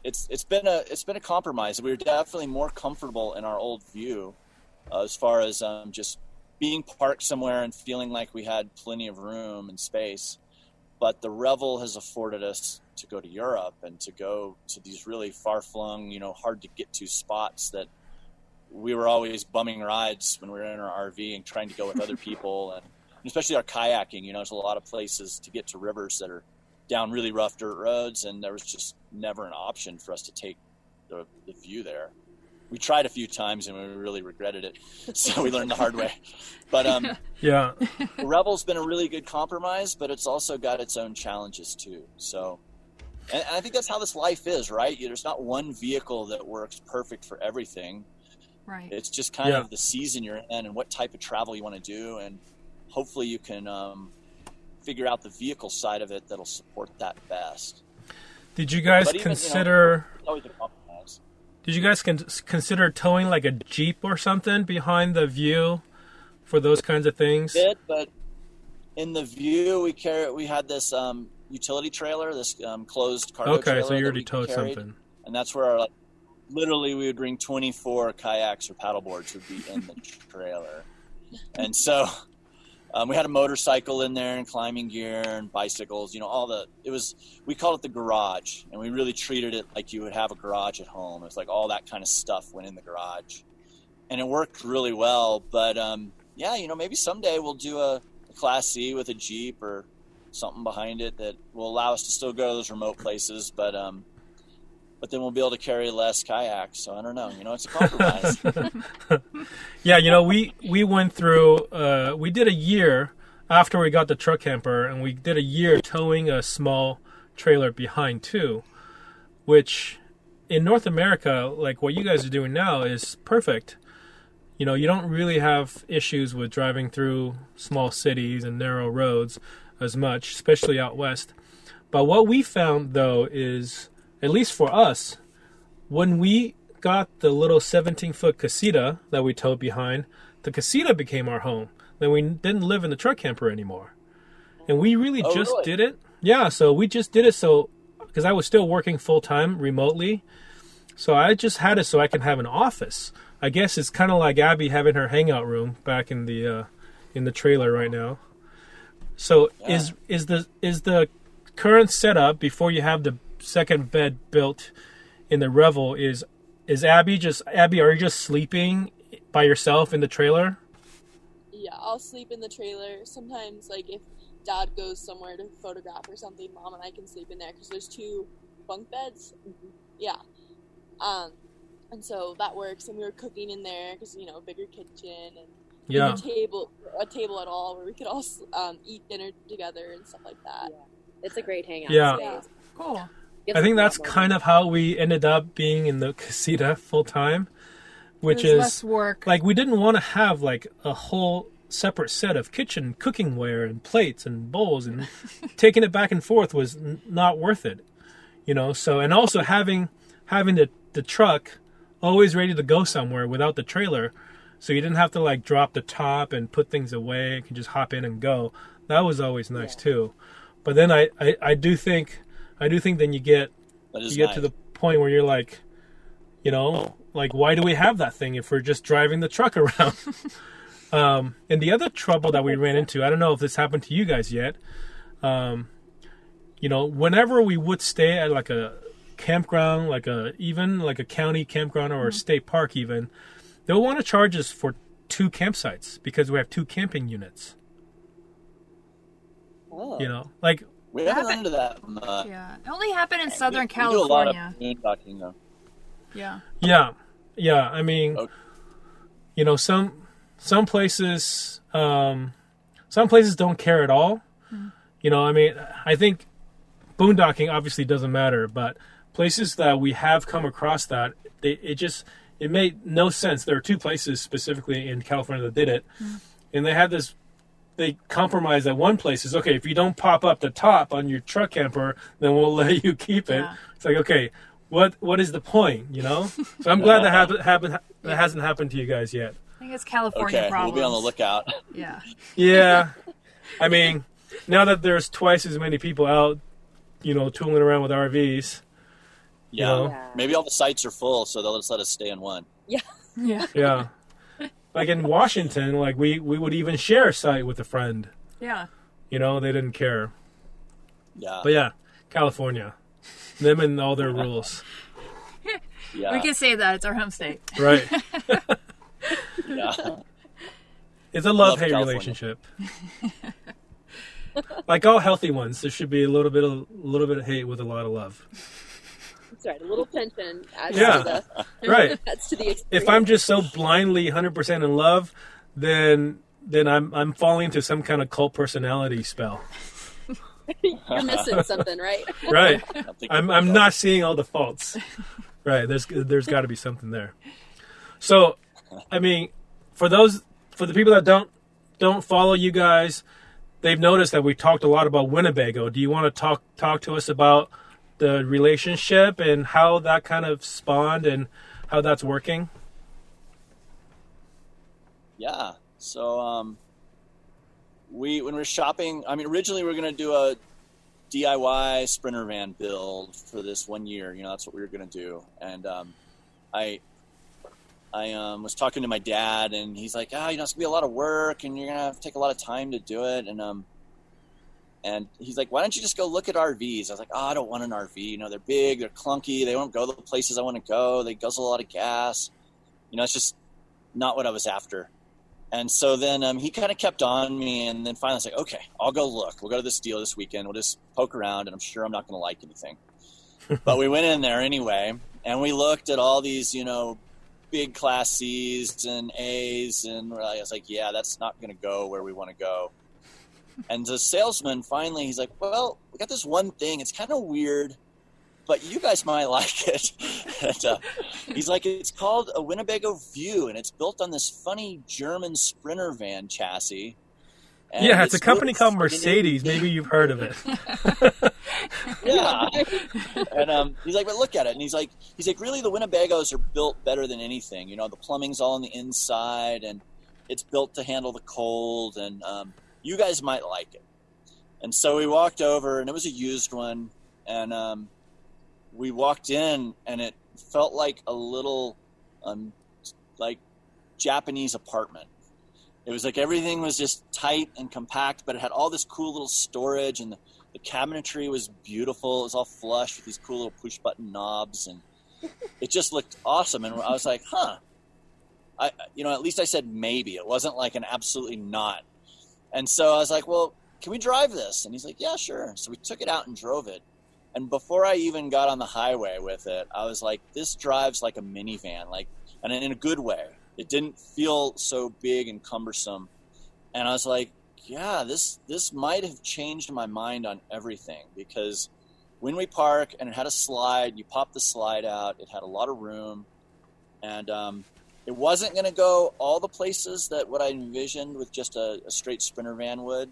it's it's been a it's been a compromise. We were definitely more comfortable in our old view uh, as far as um, just being parked somewhere and feeling like we had plenty of room and space but the revel has afforded us to go to Europe and to go to these really far flung, you know, hard to get to spots that we were always bumming rides when we were in our RV and trying to go with other people and especially our kayaking, you know, there's a lot of places to get to rivers that are down really rough dirt roads and there was just never an option for us to take the, the view there. We tried a few times and we really regretted it. So we learned the hard way. But um Yeah. the Revel's been a really good compromise, but it's also got its own challenges too. So, and, and I think that's how this life is, right? There's not one vehicle that works perfect for everything. Right. It's just kind Yeah. of the season you're in and what type of travel you want to do, and hopefully you can um, figure out the vehicle side of it that'll support that best. Did you guys But even, you know- consider? It's always a compromise. Did you guys con- consider towing like a jeep or something behind the view for those kinds of things? Did, but in the view we carry we had this um, utility trailer, this um, closed cargo Okay, trailer so you already we towed carried. something. and that's where our, like, literally we would bring 24 kayaks or paddleboards would be in the trailer and so um, we had a motorcycle in there and climbing gear and bicycles you know all the it was we called it the garage and we really treated it like you would have a garage at home it was like all that kind of stuff went in the garage and it worked really well but um, yeah you know maybe someday we'll do a, a class c with a jeep or something behind it that will allow us to still go to those remote places but um, but then we'll be able to carry less kayaks. So I don't know. You know, it's a compromise. Yeah, you know, we we went through. Uh, we did a year after we got the truck camper, and we did a year towing a small trailer behind too, which in North America, like what you guys are doing now, is perfect. You know, you don't really have issues with driving through small cities and narrow roads as much, especially out west. But what we found though is, at least for us, when we got the little 17 foot casita that we towed behind, the casita became our home. Then we didn't live in the truck camper anymore. And we really Oh, just really? did it. Yeah, so we just did it so because I was still working full time remotely. So I just had it so I can have an office. I guess it's kind of like Abby having her hangout room back in the uh, in the trailer right now. So Yeah. is is the is the current setup before you have the second bed built in the Revel is is Abby just Abby are you just sleeping by yourself in the trailer? Yeah, I'll sleep in the trailer. Sometimes, like if Dad goes somewhere to photograph or something, Mom and I can sleep in there because there's two bunk beds. Yeah. Um, and so that works. And we were cooking in there because you know bigger kitchen and Yeah. a table, a table at all where we could all um, eat dinner together and stuff like that. It's a great hangout Yeah. space. Cool. Gets I think that's more kind of how we ended up being in the casita full time, which is less work. like we didn't want to have like a whole separate set of kitchen cooking ware and plates and bowls and taking it back and forth was n- not worth it you know so and also having having the, the truck always ready to go somewhere without the trailer so you didn't have to like drop the top and put things away you can just hop in and go that was always nice too but then I, I i do think i do think then you get you get nice. to the point where you're like, you know, like why do we have that thing if we're just driving the truck around? um, and the other trouble that we ran into, I don't know if this happened to you guys yet. Um, you know, whenever we would stay at like a campground, like a even like a county campground or a state park, even they'll want to charge us for two campsites because we have two camping units. Oh. You know, like we haven't Haven't- run into that much. yeah. It only happened in Southern we, we do a lot of California. boondocking though. Yeah. Yeah, yeah. I mean, Okay. you know, some some places, um, some places don't care at all. You know, I mean, I think boondocking obviously doesn't matter, but places that we have come across that they, it just it made no sense. There are two places specifically in California that did it, mm. and they had this. They compromised at one place is okay if you don't pop up the top on your truck camper, then we'll let you keep it. Yeah. It's like okay, what what is the point? You know. So I'm glad that happened. Happen, that hasn't happened to you guys yet. I think it's California Okay, problems. we'll be on the lookout. Yeah. Yeah, I mean, now that there's twice as many people out, you know, tooling around with RVs. Yeah. know? Yeah. Maybe all the sites are full, so they'll just let us stay in one. Yeah. Yeah. yeah. like in Washington, like we we would even share a site with a friend. Yeah. You know, they didn't care. Yeah. But yeah, California, them and all their rules. yeah. We can say that. It's our home state. Right. yeah. It's a love Love hate relationship. like all healthy ones, there should be a little bit of a little bit of hate with a lot of love. That's right. A little tension adds Yeah. to the Right. adds to the experience. if I'm just so blindly 100% in love, then then I'm I'm falling into some kind of cult personality spell. You're missing something, right? Right. I think I'm I'm not seeing all the faults. Right. There's there's got to be something there. So, I mean, for those for the people that don't don't follow you guys, they've noticed that we talked a lot about Winnebago. Do you want to talk talk to us about the relationship and how that kind of spawned and how that's working? Yeah. So um, we when we're shopping, I mean, originally we are going to do a DIY sprinter van build for this one year. You know, that's what we were going to do, and um, I I um, was talking to my dad, and he's like, "Ah, you know, it's gonna be a lot of work, and you're gonna have to take a lot of time to do it." And um, and he's like, "Why don't you just go look at RVs?" I was like, "Oh, I don't want an RV. You know, they're big, they're clunky, they won't go the places I want to go. They guzzle a lot of gas. You know, it's just not what I was after." And so then um, he kind of kept on me, and then finally I was like, "Okay, I'll go look. We'll go to this deal this weekend. We'll just poke around, and I'm sure I'm not going to like anything." but we went in there anyway, and we looked at all these, you know, big class C's and A's, and I was like, "Yeah, that's not going to go where we want to go." And the salesman finally, he's like, "Well, we got this one thing. It's kind of weird, but you guys might like it." and, uh, he's like, "It's called a Winnebago View, and it's built on this funny German Sprinter van chassis." And yeah, it's a company called. Mercedes. Maybe you've heard of it. Yeah. and um, he's like, but look at it. And he's like, he's like, really, the Winnebagos are built better than anything. You know, the plumbing's all on the inside, and it's built to handle the cold. And um, you guys might like it. And so we walked over, and it was a used one. And um, we walked in, and it felt like a little, um, like Japanese apartment. It was like everything was just tight and compact, but it had all this cool little storage, and the, the cabinetry was beautiful. It was all flush with these cool little push button knobs, and it just looked awesome. And I was like, huh, I, you know, at least I said maybe. It wasn't like an absolutely not. And so I was like, well, can we drive this? And he's like, yeah, sure. So we took it out and drove it. And before I even got on the highway with it, I was like, this drives like a minivan, like, and in a good way. It didn't feel so big and cumbersome. And I was like, yeah, this this might have changed my mind on everything because when we park and it had a slide, you pop the slide out. It had a lot of room, and um, it wasn't going to go all the places that what I envisioned with just a, a straight sprinter van would,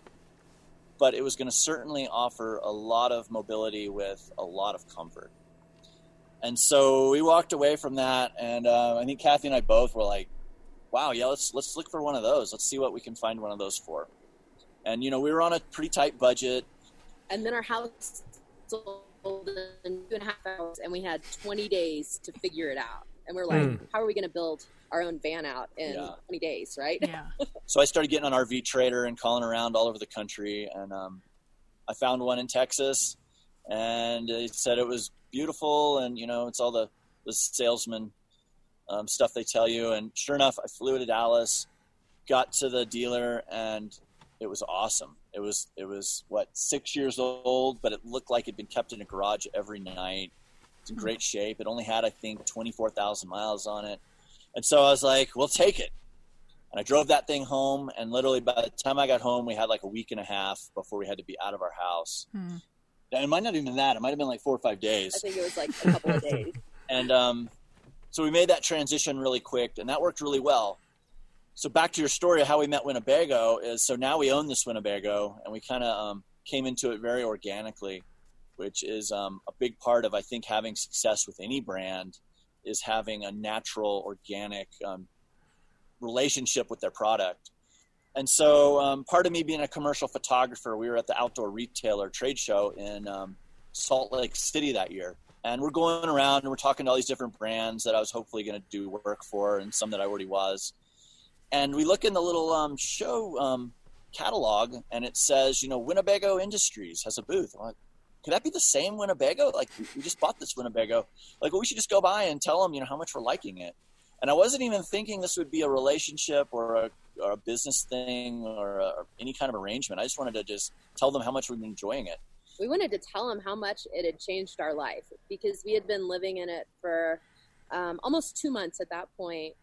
but it was going to certainly offer a lot of mobility with a lot of comfort. And so we walked away from that, and uh, I think Kathy and I both were like, "Wow, yeah, let's let's look for one of those. Let's see what we can find one of those for." And you know, we were on a pretty tight budget. And then our house sold in two and a half hours, and we had 20 days to figure it out. And we're like, Mm. how are we going to build our own van out in Yeah. 20 days, right? Yeah. So I started getting on RV Trader and calling around all over the country, and um, I found one in Texas, and they said it was beautiful, and you know, it's all the the salesman um, stuff they tell you. And sure enough, I flew to Dallas, got to the dealer, and it was awesome. It was it was what six years old, but it looked like it'd been kept in a garage every night. It's in great shape. It only had, I think, twenty four thousand miles on it, and so I was like, "We'll take it." And I drove that thing home, and literally by the time I got home, we had like a week and a half before we had to be out of our house. Hmm. And it might not even been that; it might have been like four or five days. I days. think it was like a couple of days. And um, so we made that transition really quick, and that worked really well. So back to your story of how we met Winnebago is so now we own this Winnebago, and we kind of um, came into it very organically, which is um, a big part of I think having success with any brand is having a natural, organic um, relationship with their product. And so, um, part of me being a commercial photographer, we were at the Outdoor Retailer Trade Show in um, Salt Lake City that year. And we're going around and we're talking to all these different brands that I was hopefully going to do work for and some that I already was. And we look in the little um, show um, catalog and it says, you know, Winnebago Industries has a booth. I'm like, could that be the same Winnebago? Like, we- just bought this Winnebago. Like, well, we should just go by and tell them, you know, how much we're liking it. And I wasn't even thinking this would be a relationship or a, or a business thing or, a, or any kind of arrangement. I just wanted to just tell them how much we've been enjoying it. we wanted to tell them how much it had changed our life because we had been living in it for um, almost two months at that point.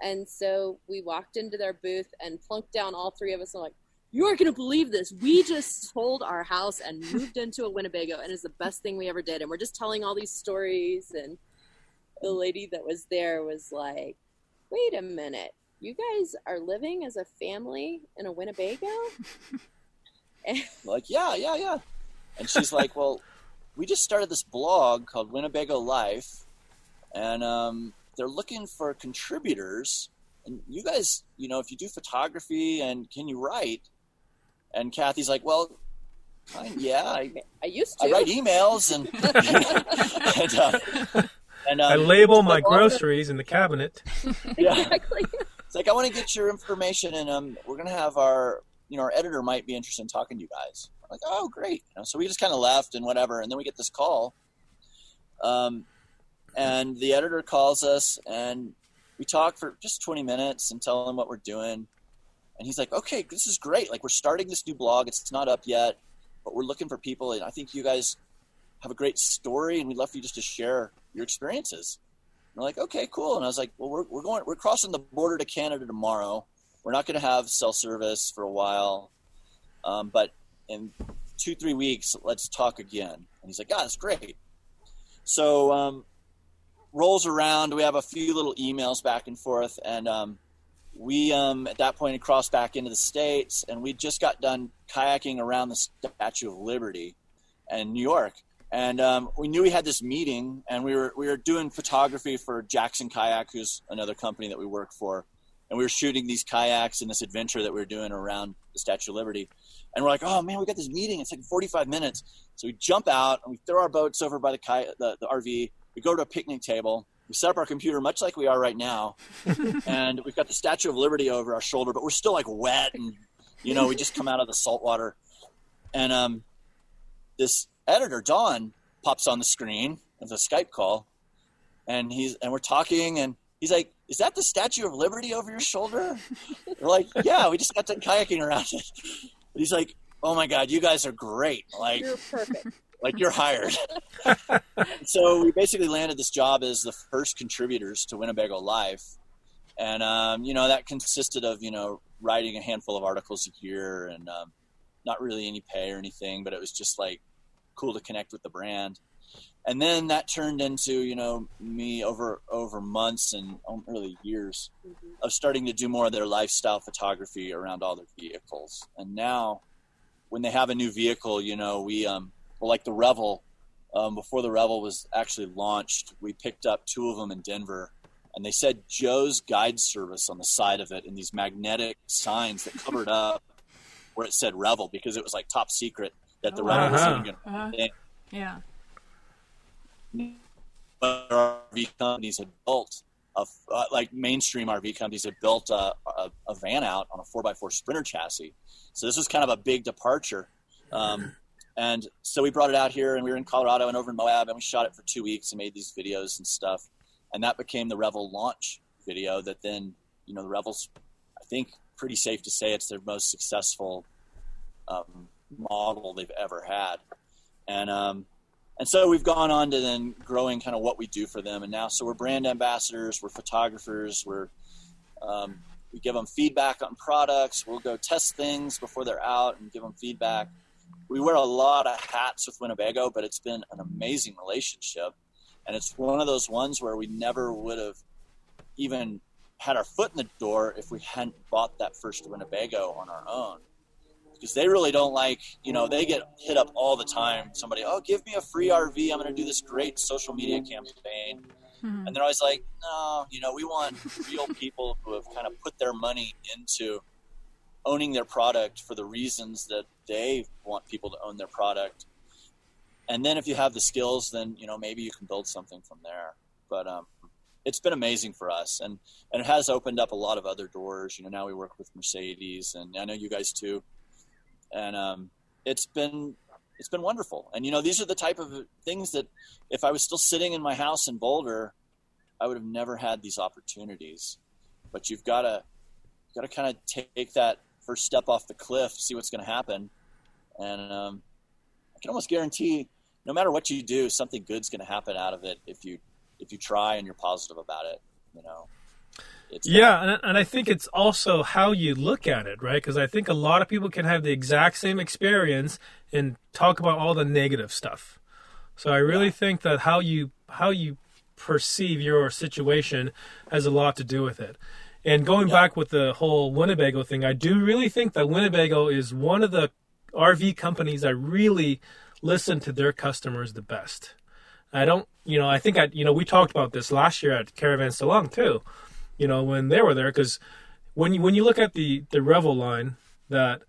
And so we walked into their booth and plunked down all three of us and like, you aren't going to believe this. We just sold our house and moved into a Winnebago, and it's the best thing we ever did. And we're just telling all these stories. And the lady that was there was like, wait a minute. You guys are living as a family in a Winnebago? And like, yeah, yeah, yeah. And she's like, well, we just started this blog called Winnebago Life, and um, they're looking for contributors. And you guys, you know, if you do photography and can you write? And Kathy's like, well, kind, yeah, I, I used to. I write emails and and, uh, and um, I label my like, well, groceries in the cabinet. Yeah. exactly. It's like I want to get your information, and um, we're gonna have our, you know, our editor might be interested in talking to you guys. I'm like, oh, great. You know, so we just kind of left and whatever, and then we get this call, um, and the editor calls us, and we talk for just 20 minutes and tell him what we're doing, and he's like, okay, this is great. Like we're starting this new blog. It's not up yet, but we're looking for people, and I think you guys have a great story, and we'd love for you just to share your experiences. And we're like, okay, cool. And I was like, well, we're, we're going, we're crossing the border to Canada tomorrow. We're not going to have cell service for a while, um, but in two, three weeks, let's talk again. And he's like, God, that's great. So um, rolls around. We have a few little emails back and forth, and um, we um, at that point had crossed back into the states, and we just got done kayaking around the Statue of Liberty in New York and um, we knew we had this meeting, and we were we were doing photography for Jackson Kayak, who's another company that we work for, and we were shooting these kayaks in this adventure that we were doing around the Statue of Liberty, and we're like, oh man, we got this meeting. It's like 45 minutes, so we jump out and we throw our boats over by the the, the RV. We go to a picnic table. We set up our computer much like we are right now, and we've got the Statue of Liberty over our shoulder, but we're still like wet and you know we just come out of the salt water, and um, this editor Don pops on the screen of the Skype call, and he's and we're talking, and he's like, is that the Statue of Liberty over your shoulder? We're like, yeah, we just got done kayaking around it. And he's like, oh my God, you guys are great. Like, You're perfect. Like you're hired. so we basically landed this job as the first contributors to Winnebago Life, and um, you know that consisted of you know writing a handful of articles a year and um, not really any pay or anything, but it was just like cool to connect with the brand. And then that turned into you know me over over months and um, really years of starting to do more of their lifestyle photography around all their vehicles. And now, when they have a new vehicle, you know we um, well, like the Revel, um, before the Revel was actually launched, we picked up two of them in Denver, and they said Joe's Guide Service on the side of it, and these magnetic signs that covered up where it said Revel because it was like top secret that the Revel was Uh-huh. even going Uh-huh. to. Yeah. But RV companies had built a, uh, like mainstream RV companies had built a, a, a van out on a four x four Sprinter chassis. So this was kind of a big departure. Um, and so we brought it out here, and we were in Colorado and over in Moab, and we shot it for two weeks and made these videos and stuff. And that became the Revel launch video. That then, you know, the Revel's, I think, pretty safe to say it's their most successful um, model they've ever had. And um, and so we've gone on to then growing kind of what we do for them. And now, so we're brand ambassadors, we're photographers, we're um, we give them feedback on products. We'll go test things before they're out and give them feedback we wear a lot of hats with Winnebago, but it's been an amazing relationship. And it's one of those ones where we never would have even had our foot in the door if we hadn't bought that first Winnebago on our own. Because they really don't like, you know, they get hit up all the time. Somebody, oh, give me a free RV. I'm going to do this great social media campaign. Hmm. And they're always like, no, you know, we want real people who have kind of put their money into owning their product for the reasons that they want people to own their product. And then if you have the skills, then you know maybe you can build something from there. But um, it's been amazing for us, and and it has opened up a lot of other doors. You know, now we work with Mercedes, and I know you guys too. And um, it's been it's been wonderful. And you know, these are the type of things that if I was still sitting in my house in Boulder, I would have never had these opportunities. But you've got to got to kind of take that first step off the cliff, see what's going to happen, and um, I can almost guarantee, no matter what you do, something good's going to happen out of it if you if you try and you're positive about it. You know, it's Yeah, and, and I think it's also how you look at it, right? Because I think a lot of people can have the exact same experience and talk about all the negative stuff. So I really think that how you how you perceive your situation has a lot to do with it. And going back with the whole Winnebago thing, I do really think that Winnebago is one of the RV companies that really listen to their customers the best. I don't, you know, I think I, you know, we talked about this last year at Caravan Salon too you know, when they were there. Because when you when you look at the the Revel line, that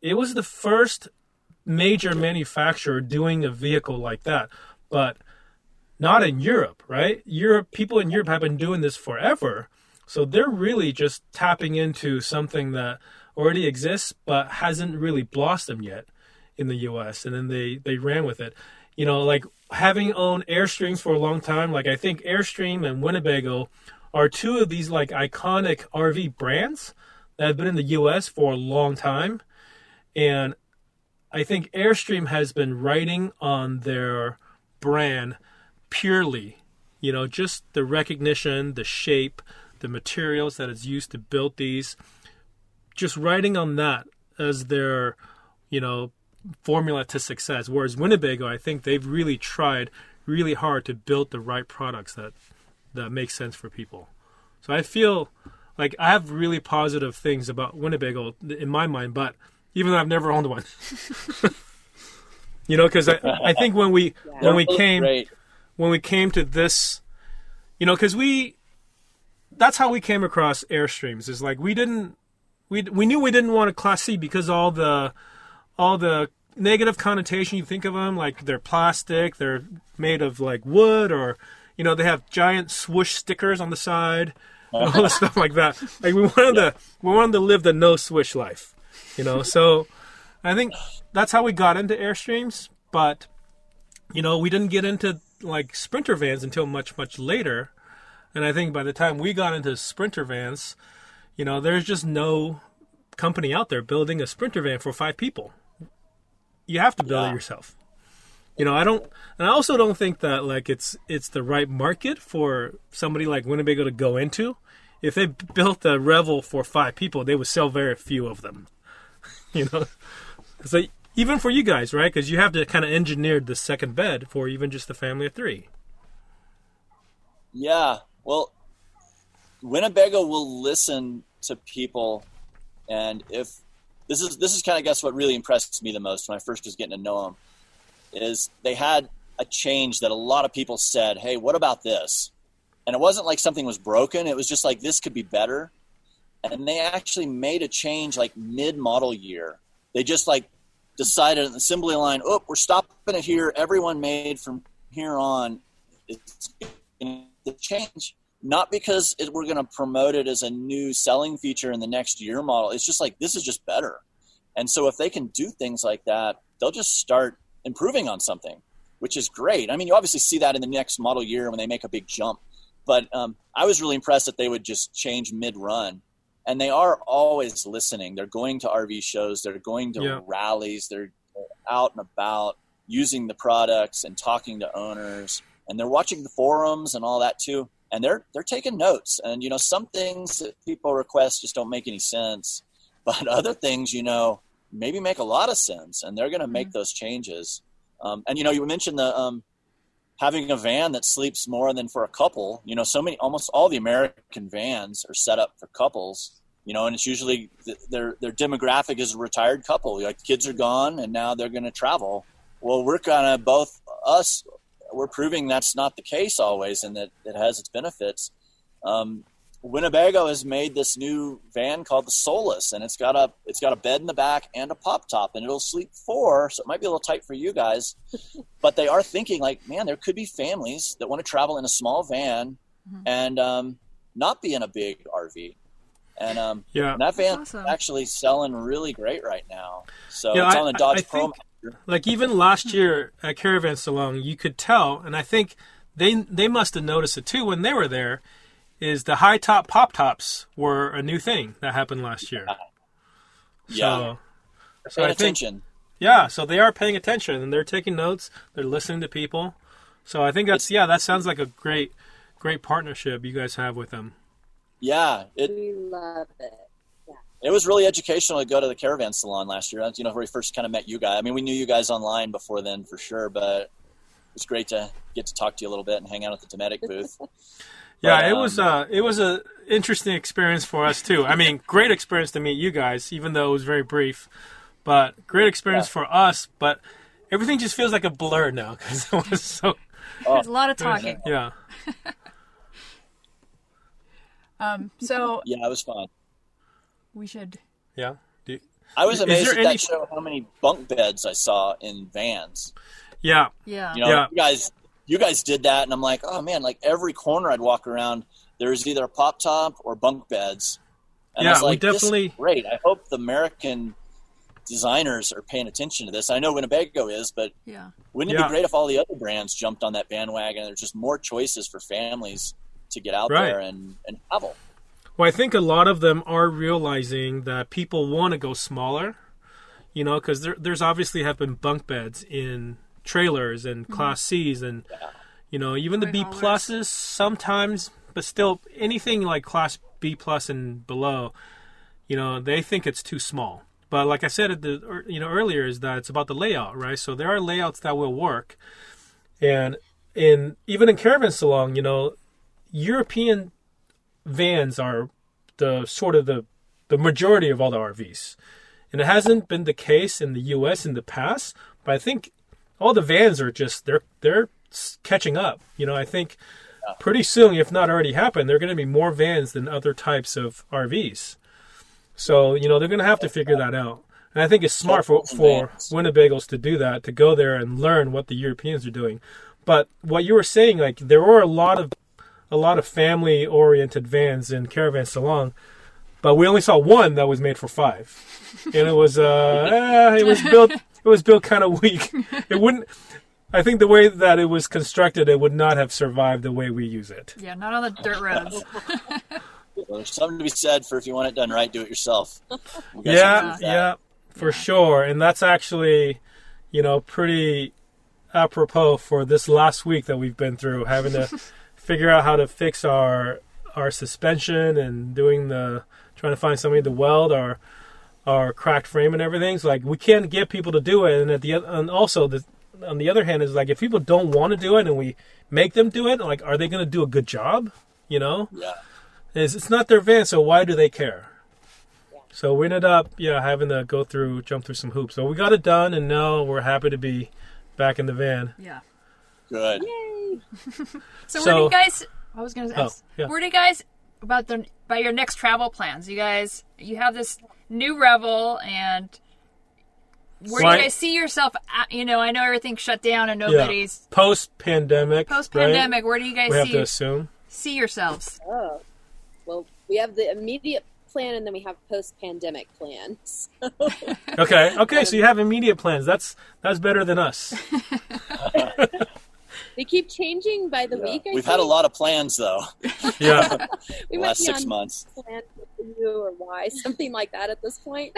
it was the first major manufacturer doing a vehicle like that, but not in Europe, right? Europe people in Europe have been doing this forever, so they're really just tapping into something that already exists but hasn't really blossomed yet in the U.S. And then they they ran with it. You know, like having owned Airstreams for a long time, like I think Airstream and Winnebago are two of these like iconic RV brands that have been in the US for a long time. And I think Airstream has been writing on their brand purely, you know, just the recognition, the shape, the materials that is used to build these, just writing on that as their, you know, formula to success. Whereas Winnebago, I think they've really tried really hard to build the right products that that make sense for people. So I feel like I have really positive things about Winnebago in my mind, but even though I've never owned one, you know, because I, I think when we when we came when we came to this, you know, because we that's how we came across Airstreams is like we didn't we we knew we didn't want a Class C because all the all the negative connotation you think of them like they're plastic, they're made of like wood or you know they have giant swoosh stickers on the side oh. and all the stuff like that. Like we wanted to we wanted to live the no swish life, you know. So I think that's how we got into Airstreams, but you know we didn't get into like sprinter vans until much much later And I think by the time we got into sprinter vans, you know, there's just no company out there building a sprinter van for five people. You have to build Yeah. it yourself. You know, I don't, and I also don't think that like it's it's the right market for somebody like Winnebago to go into. If they built a Revel for five people, they would sell very few of them. You know, so even for you guys, right? Because you have to kind of engineer the second bed for even just the family of three. Yeah. Well, Winnebago will listen to people, and if this is this is kind of guess what really impressed me the most when I first was getting to know them is they had a change that a lot of people said, "Hey, what about this?" And it wasn't like something was broken; it was just like this could be better. And they actually made a change like mid model year. They just like decided in the assembly line, "Oh, we're stopping it here. Everyone made from here on." It's the change not because it, we're going to promote it as a new selling feature in the next year model. It's just like this is just better. And so if they can do things like that they'll just start improving on something which is great. I mean you obviously see that in the next model year when they make a big jump. But um, i was really impressed that they would just change mid-run. And they are always listening. They're going to rv shows. They're going to Yeah. rallies. They're out and about using the products and talking to owners and they're watching the forums and all that too and they're they're taking notes. And you know some things that people request just don't make any sense but other things you know maybe make a lot of sense and they're going to make those changes. Um, and you know you mentioned the um, having a van that sleeps more than for a couple. You know so many almost all the american vans are set up for couples you know and it's usually th- their their demographic is a retired couple. Like kids are gone and now they're going to travel. Well we're kind of both us we're proving that's not the case always and that it has its benefits um, Winnebago has made this new van called the Solis, and it's got a it's got a bed in the back and a pop top, and it'll sleep four, so it might be a little tight for you guys. but they are thinking like, man, there could be families that want to travel in a small van and um, not be in a big RV. And um, Yeah. and that van Awesome. actually selling really great right now. So Yeah, it's on the I- Dodge I Pro. think- like even last year at Caravan Salon, you could tell, and I think they they must have noticed it too when they were there. Is the high top pop tops were a new thing that happened last year? Uh-huh. Yeah, So, so paying I think attention. yeah, so they are paying attention and they're taking notes. They're listening to people. So I think that's yeah, that sounds like a great great partnership you guys have with them. Yeah, it We love it. It was really educational to go to the caravan salon last year. That's, You know, where we first kind of met you guys. I mean, we knew you guys online before then for sure, but it was great to get to talk to you a little bit and hang out at the Dometic booth. Yeah, But, it was um, uh it was a interesting experience for us too. I mean, great experience to meet you guys, even though it was very brief. But great experience for us. But everything just feels like a blur now because it was so There's a lot of talking. yeah. Um, so Yeah, it was fun. We should. Yeah. Do- I was amazed at any- that show how many bunk beds I saw in vans. Yeah. Yeah. You know, Yeah. you guys, you guys did that, and I'm like, oh man, like every corner I'd walk around, there's either a pop top or bunk beds. And I Yeah, was we like, this is definitely- great. I hope the American designers are paying attention to this. I know Winnebago is, but Yeah. wouldn't it Yeah. be great if all the other brands jumped on that bandwagon? There's just more choices for families to get out Right. there and, and travel. Well, I think a lot of them are realizing that people want to go smaller, you know, because there, there's obviously have been bunk beds in trailers and mm-hmm. Class C's and, you know, even the B pluses sometimes, but still anything like Class B plus and below, you know, they think it's too small. But like I said, at the er, you know earlier, is that it's about the layout, right? So there are layouts that will work, and in even in caravan salon, you know, European vans are the sort of the the majority of all the RVs. And it hasn't been the case in the US in the past, but I think all the vans are just they're they're catching up. You know, I think pretty soon if not already happened, there're going to be more vans than other types of RVs. So, you know, they're going to have to figure that out. And I think it's smart for, for. Winnebagos to do that, to go there and learn what the Europeans are doing. But what you were saying, like there were a lot of a lot of family oriented vans in Caravan Salon, but we only saw one that was made for five, and it was uh, eh, it was built it was built kind of weak. It wouldn't. I think the way that it was constructed, it would not have survived the way we use it. Yeah, not on the dirt roads. Well, there's something to be said for if you want it done right, do it yourself. You guys Yeah, can do that. yeah, for sure. And that's actually, you know, pretty apropos for this last week that we've been through, having to figure out how to fix our our suspension and doing the trying to find somebody to weld our our cracked frame and everything. So like we can't get people to do it, and at the oth- and also the on the other hand is like if people don't want to do it and we make them do it, like are they going to do a good job? You know, Yeah. it's, it's not their van, so why do they care? So we ended up, yeah, having to go through, jump through some hoops. So we got it done, and now we're happy to be back in the van. Yeah. Good. Yay! So, where do you guys? I was going to Oh, ask. yeah. Where do you guys about the about your next travel plans? You guys, you have this new Revel, and where do you guys see yourself? At, you know, I know everything's shut down and nobody's Post pandemic. post pandemic. Where do you guys We have to see assume. see yourselves? Oh, well, we have the immediate plan, and then we have post-pandemic plans. Okay, okay. So you have immediate plans. That's that's better than us. They keep changing by the Yeah. week. I We've had a lot of plans though. Yeah, We the last six months. plan W or why, something like that at this point.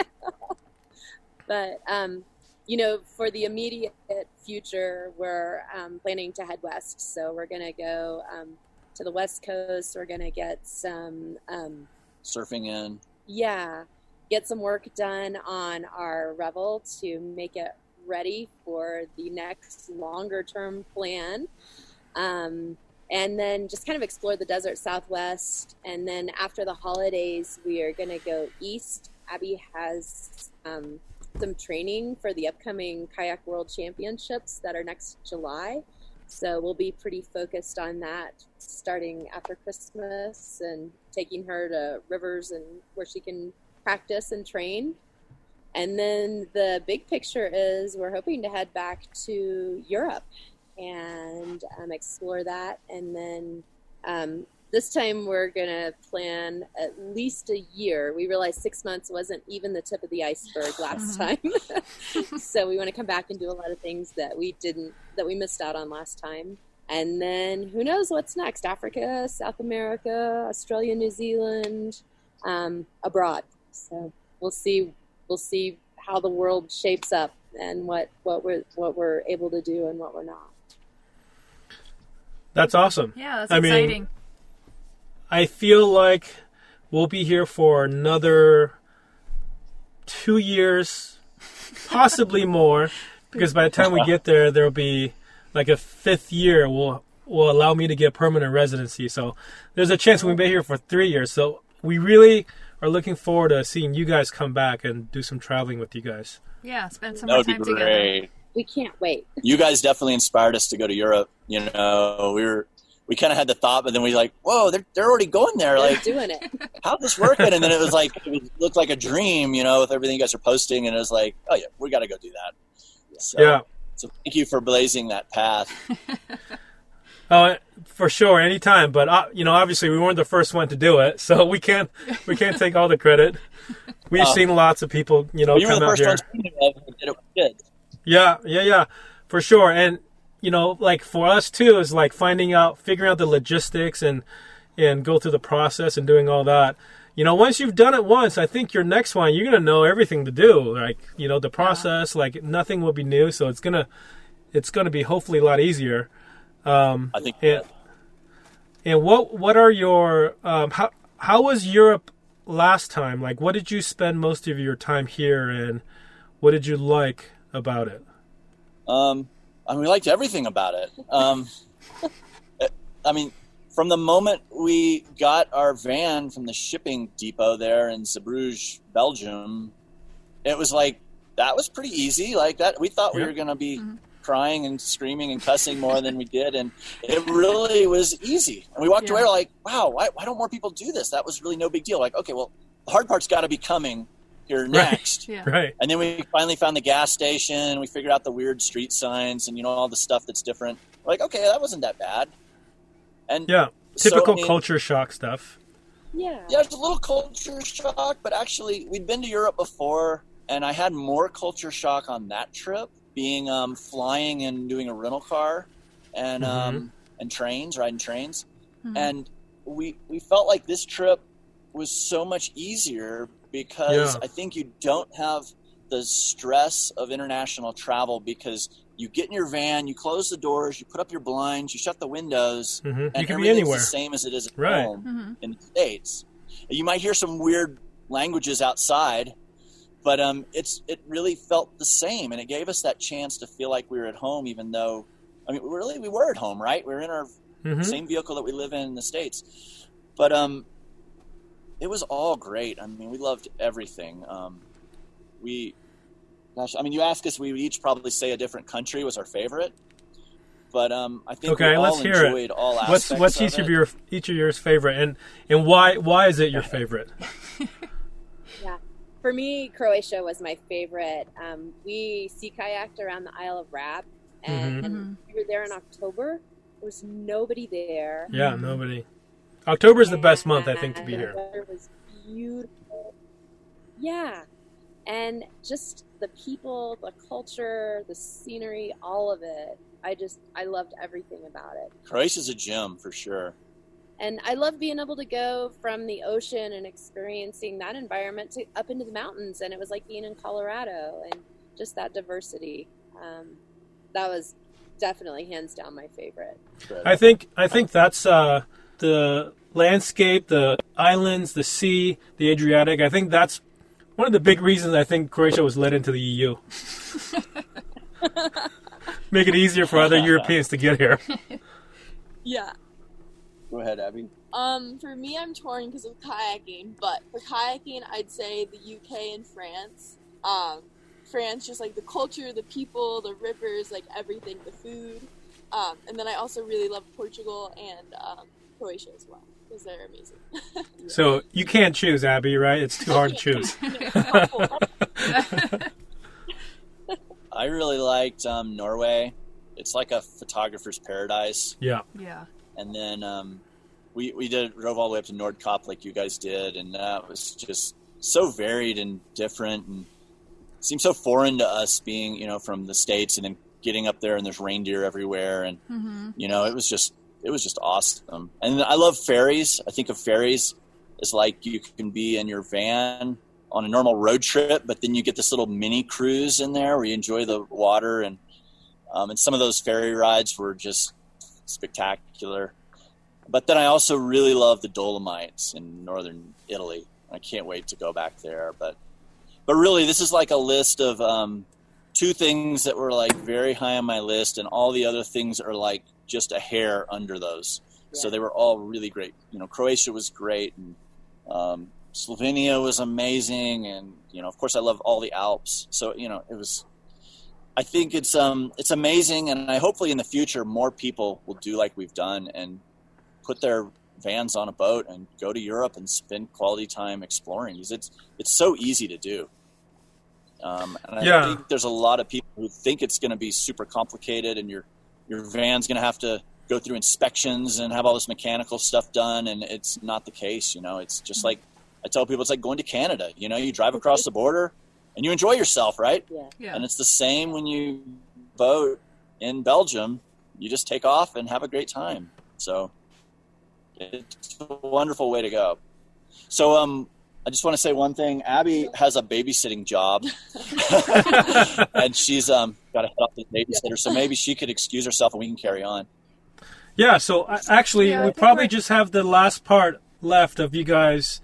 but um, you know, for the immediate future, we're um, planning to head west. So we're gonna go um, to the west coast. We're gonna get some, um, Surfing in. yeah, get some work done on our Revel to make it ready for the next longer term plan. Um, and then just kind of explore the desert southwest. And then after the holidays, we are going to go east. Abby has um, some training for the upcoming Kayak World Championships that are next July. So we'll be pretty focused on that starting after Christmas and taking her to rivers and where she can practice and train. And then the big picture is we're hoping to head back to Europe and um, explore that. And then um, this time we're going to plan at least a year. We realized six months wasn't even the tip of the iceberg last time. so we want to come back and do a lot of things that we didn't, that we missed out on last time. And then who knows what's next? Africa, South America, Australia, New Zealand, um, abroad. So we'll see. We'll see how the world shapes up and what, what we're what we're able to do and what we're not. that's awesome. Yeah, that's I mean, exciting. I feel like we'll be here for another two years, possibly more, because by the time we get there, there'll be like a fifth year will will allow me to get permanent residency. So there's a chance we'll be here for three years. So we really are looking forward to seeing you guys come back and do some traveling with you guys. yeah, spend some That more would be time together. great. We can't wait. You guys definitely inspired us to go to Europe. You know, we were we kind of had the thought, but then we like, whoa, they're they're already going there. They're Like, doing it. how's this working? And then it was like it was- looked like a dream, you know, with everything you guys are posting, and it was like, oh yeah, we got to go do that. So, Yeah. So thank you for blazing that path. Oh, for sure, anytime. But uh, you know, obviously, we weren't the first one to do it, so we can't we can't take all the credit. We've Oh. seen lots of people, you know, you were come the out first here. ones we knew of it good. Yeah, yeah, yeah, for sure. And you know, like for us too, is like finding out, figuring out the logistics and and go through the process and doing all that. You know, once you've done it once, I think your next one you're gonna know everything to do. Like you know, the process, like nothing will be new, so it's gonna it's gonna be hopefully a lot easier. Um, I think and and what what are your um, how how was Europe last time? Like, what did you spend most of your time here, and what did you like about it? Um, I mean, we liked everything about it. Um, I mean, from the moment we got our van from the shipping depot there in Zeebrugge, Belgium, it was like that was pretty easy. Like that, we thought we were going to be crying and screaming and cussing more than we did, and it really was easy. And we walked Yeah. away we're like, "Wow, why, why don't more people do this? That was really no big deal." Like, okay, well, the hard part's got to be coming here next. Yeah. Right. And then we finally found the gas station. We figured out the weird street signs and you know all the stuff that's different. We're like, okay, that wasn't that bad. And Yeah. So, Typical I mean- culture shock stuff. Yeah. yeah, it's a little culture shock, but actually we'd been to Europe before, and I had more culture shock on that trip being um, flying and doing a rental car, and Mhm. um, and trains, riding trains, and we we felt like this trip was so much easier because Yeah. I think you don't have the stress of international travel because you get in your van, you close the doors, you put up your blinds, you shut the windows, hmm and You can be anywhere. the same as it is at Right. home in the states. You might hear some weird languages outside, but um, it's it really felt the same, and it gave us that chance to feel like we were at home, even though I mean, really we were at home, right? We were in our hmm same vehicle that we live in in the states, but um, it was all great. I mean, we loved everything. Um, we, gosh, I mean, you ask us, we would each probably say a different country was our favorite. But um, I think Okay, we all let's hear it. enjoyed all What's aspects what's of each it. of your each of yours favorite, and and why why is it your favorite? Yeah. For me, Croatia was my favorite. Um, we sea kayaked around the Isle of Rab, and, Mhm. and we were there in October. There was nobody there. Yeah, nobody. October is the best month, I think, to be here. The weather was beautiful. Yeah. And just the people, the culture, the scenery, all of it. I just, I loved everything about it. Croatia's a gem for sure. And I love being able to go from the ocean and experiencing that environment to up into the mountains. And it was like being in Colorado and just that diversity. Um, that was definitely hands down my favorite. I think I think that's uh, the landscape, the islands, the sea, the Adriatic. I think that's one of the big reasons I think Croatia was let into the EU. Make it easier for other Europeans to get here. Yeah. Go ahead, Abby. Um, for me, I'm torn because of kayaking, but for kayaking, I'd say the UK and France. Um, France, just like the culture, the people, the rivers, like everything, the food. Um, and then I also really love Portugal and um, Croatia as well because they're amazing. So you can't choose, Abby, right? It's too hard to choose. I really liked um, Norway. It's like a photographer's paradise. Yeah. Yeah. And then um, we we did drove all the way up to Nordkapp like you guys did, and that was just so varied and different, and seemed so foreign to us being you know from the states, and then getting up there and there's reindeer everywhere, and Mm-hmm. you know it was just it was just awesome. And I love ferries. I think of ferries as like you can be in your van on a normal road trip, but then you get this little mini cruise in there where you enjoy the water and um, and some of those ferry rides were just spectacular. But then I also really love the Dolomites in northern Italy. I can't wait to go back there. But but really, this is like a list of um, two things that were like very high on my list, and all the other things are like just a hair under those. So they were all really great. You know, Croatia was great, and um, Slovenia was amazing, and you know, of course, I love all the Alps. So you know, it was. I think it's um it's amazing, and I hopefully in the future more people will do like we've done and put their vans on a boat and go to Europe and spend quality time exploring because it's it's so easy to do. Um, and I Yeah. think there's a lot of people who think it's going to be super complicated, and your your van's going to have to go through inspections and have all this mechanical stuff done, and it's not the case. You know, it's just like I tell people, it's like going to Canada. You know, you drive across the border and you enjoy yourself, right? Yeah. Yeah. And it's the same when you boat in Belgium. You just take off and have a great time. So it's a wonderful way to go. So um, I just want to say one thing. Abby has a babysitting job, and she's um, got to head off to the babysitter. So maybe she could excuse herself, and we can carry on. Yeah, so uh, actually, Yeah, we probably we're- just have the last part left of you guys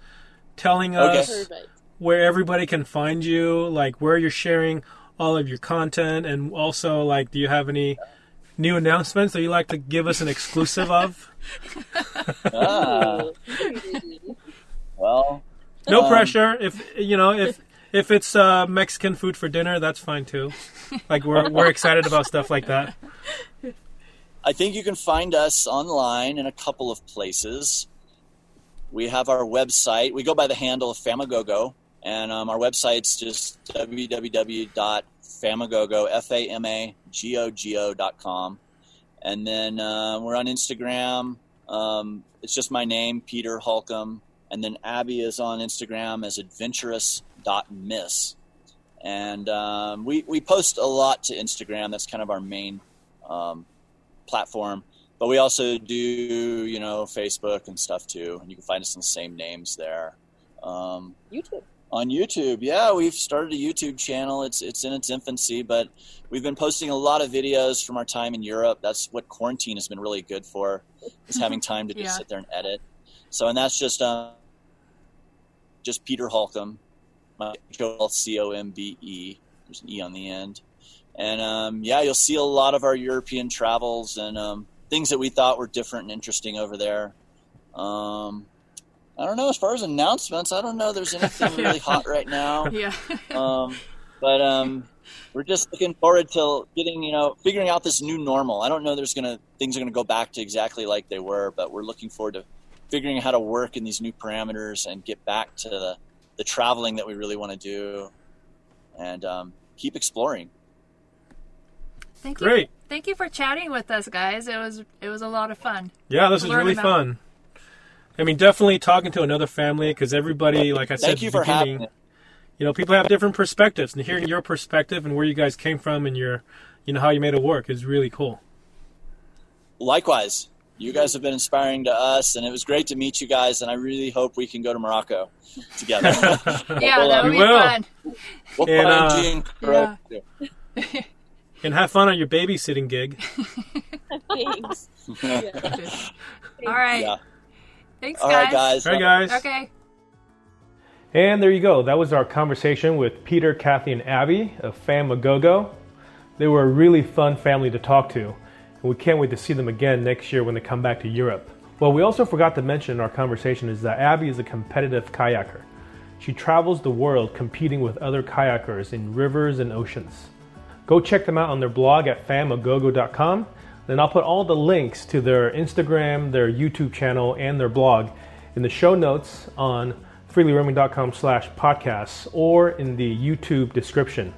telling Okay. us Perfect. Where everybody can find you, like where you're sharing all of your content, and also like, do you have any new announcements that you like to give us an exclusive of? Ah, well, No Um, pressure. If you know, if if it's uh, Mexican food for dinner, that's fine too. Like we're we're excited about stuff like that. I think you can find us online in a couple of places. We have our website. We go by the handle of Famagogo, and um, our website's just www.famagogo, F-A-M-A-G-O-G-O dot com. And then uh, we're on Instagram. Um, it's just my name, Peter Holcombe. And then Abby is on Instagram as adventurous.miss. and um, we we post a lot to Instagram. That's kind of our main um, platform. But we also do, you know, Facebook and stuff too, and you can find us in the same names there. Um, YouTube. On YouTube. Yeah, we've started a YouTube channel. It's it's in its infancy, but we've been posting a lot of videos from our time in Europe. That's what quarantine has been really good for, is having time to just Yeah. sit there and edit. So, and that's just um, just Peter Holcombe, my C O M B E. There's an E on the end, and um, yeah, you'll see a lot of our European travels and um, things that we thought were different and interesting over there. Um, I don't know. As far as announcements, I don't know. There's anything really hot right now. Yeah. Um, but um, we're just looking forward to getting, you know, figuring out this new normal. I don't know. There's gonna things are gonna go back to exactly like they were, but we're looking forward to figuring out how to work in these new parameters and get back to the the traveling that we really want to do, and um, keep exploring. Thank you. Great. Thank you for chatting with us, guys. It was it was a lot of fun. Yeah, this is really about- fun. I mean, definitely talking to another family because everybody, like I said, Thank at you the for having beginning, you know, people have different perspectives, and hearing your perspective and where you guys came from and your, you know, how you made it work is really cool. Likewise, you guys have been inspiring to us, and it was great to meet you guys. And I really hope we can go to Morocco together. Yeah, We'll, that uh, would We be will. fun. we'll And, find uh, you in And have fun on your babysitting gig. Thanks. All right. Yeah. Thanks, All guys. right, guys. All right, guys. Okay. And there you go. That was our conversation with Peter, Kathy, and Abby of Famagogo. They were a really fun family to talk to, and we can't wait to see them again next year when they come back to Europe. Well, we also forgot to mention in our conversation is that Abby is a competitive kayaker. She travels the world competing with other kayakers in rivers and oceans. Go check them out on their blog at famagogo.com. Then I'll put all the links to their Instagram, their YouTube channel, and their blog in the show notes on freelyroaming.com slash podcasts or in the YouTube description.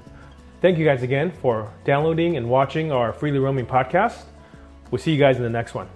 Thank you guys again for downloading and watching our Freely Roaming podcast. We'll see you guys in the next one.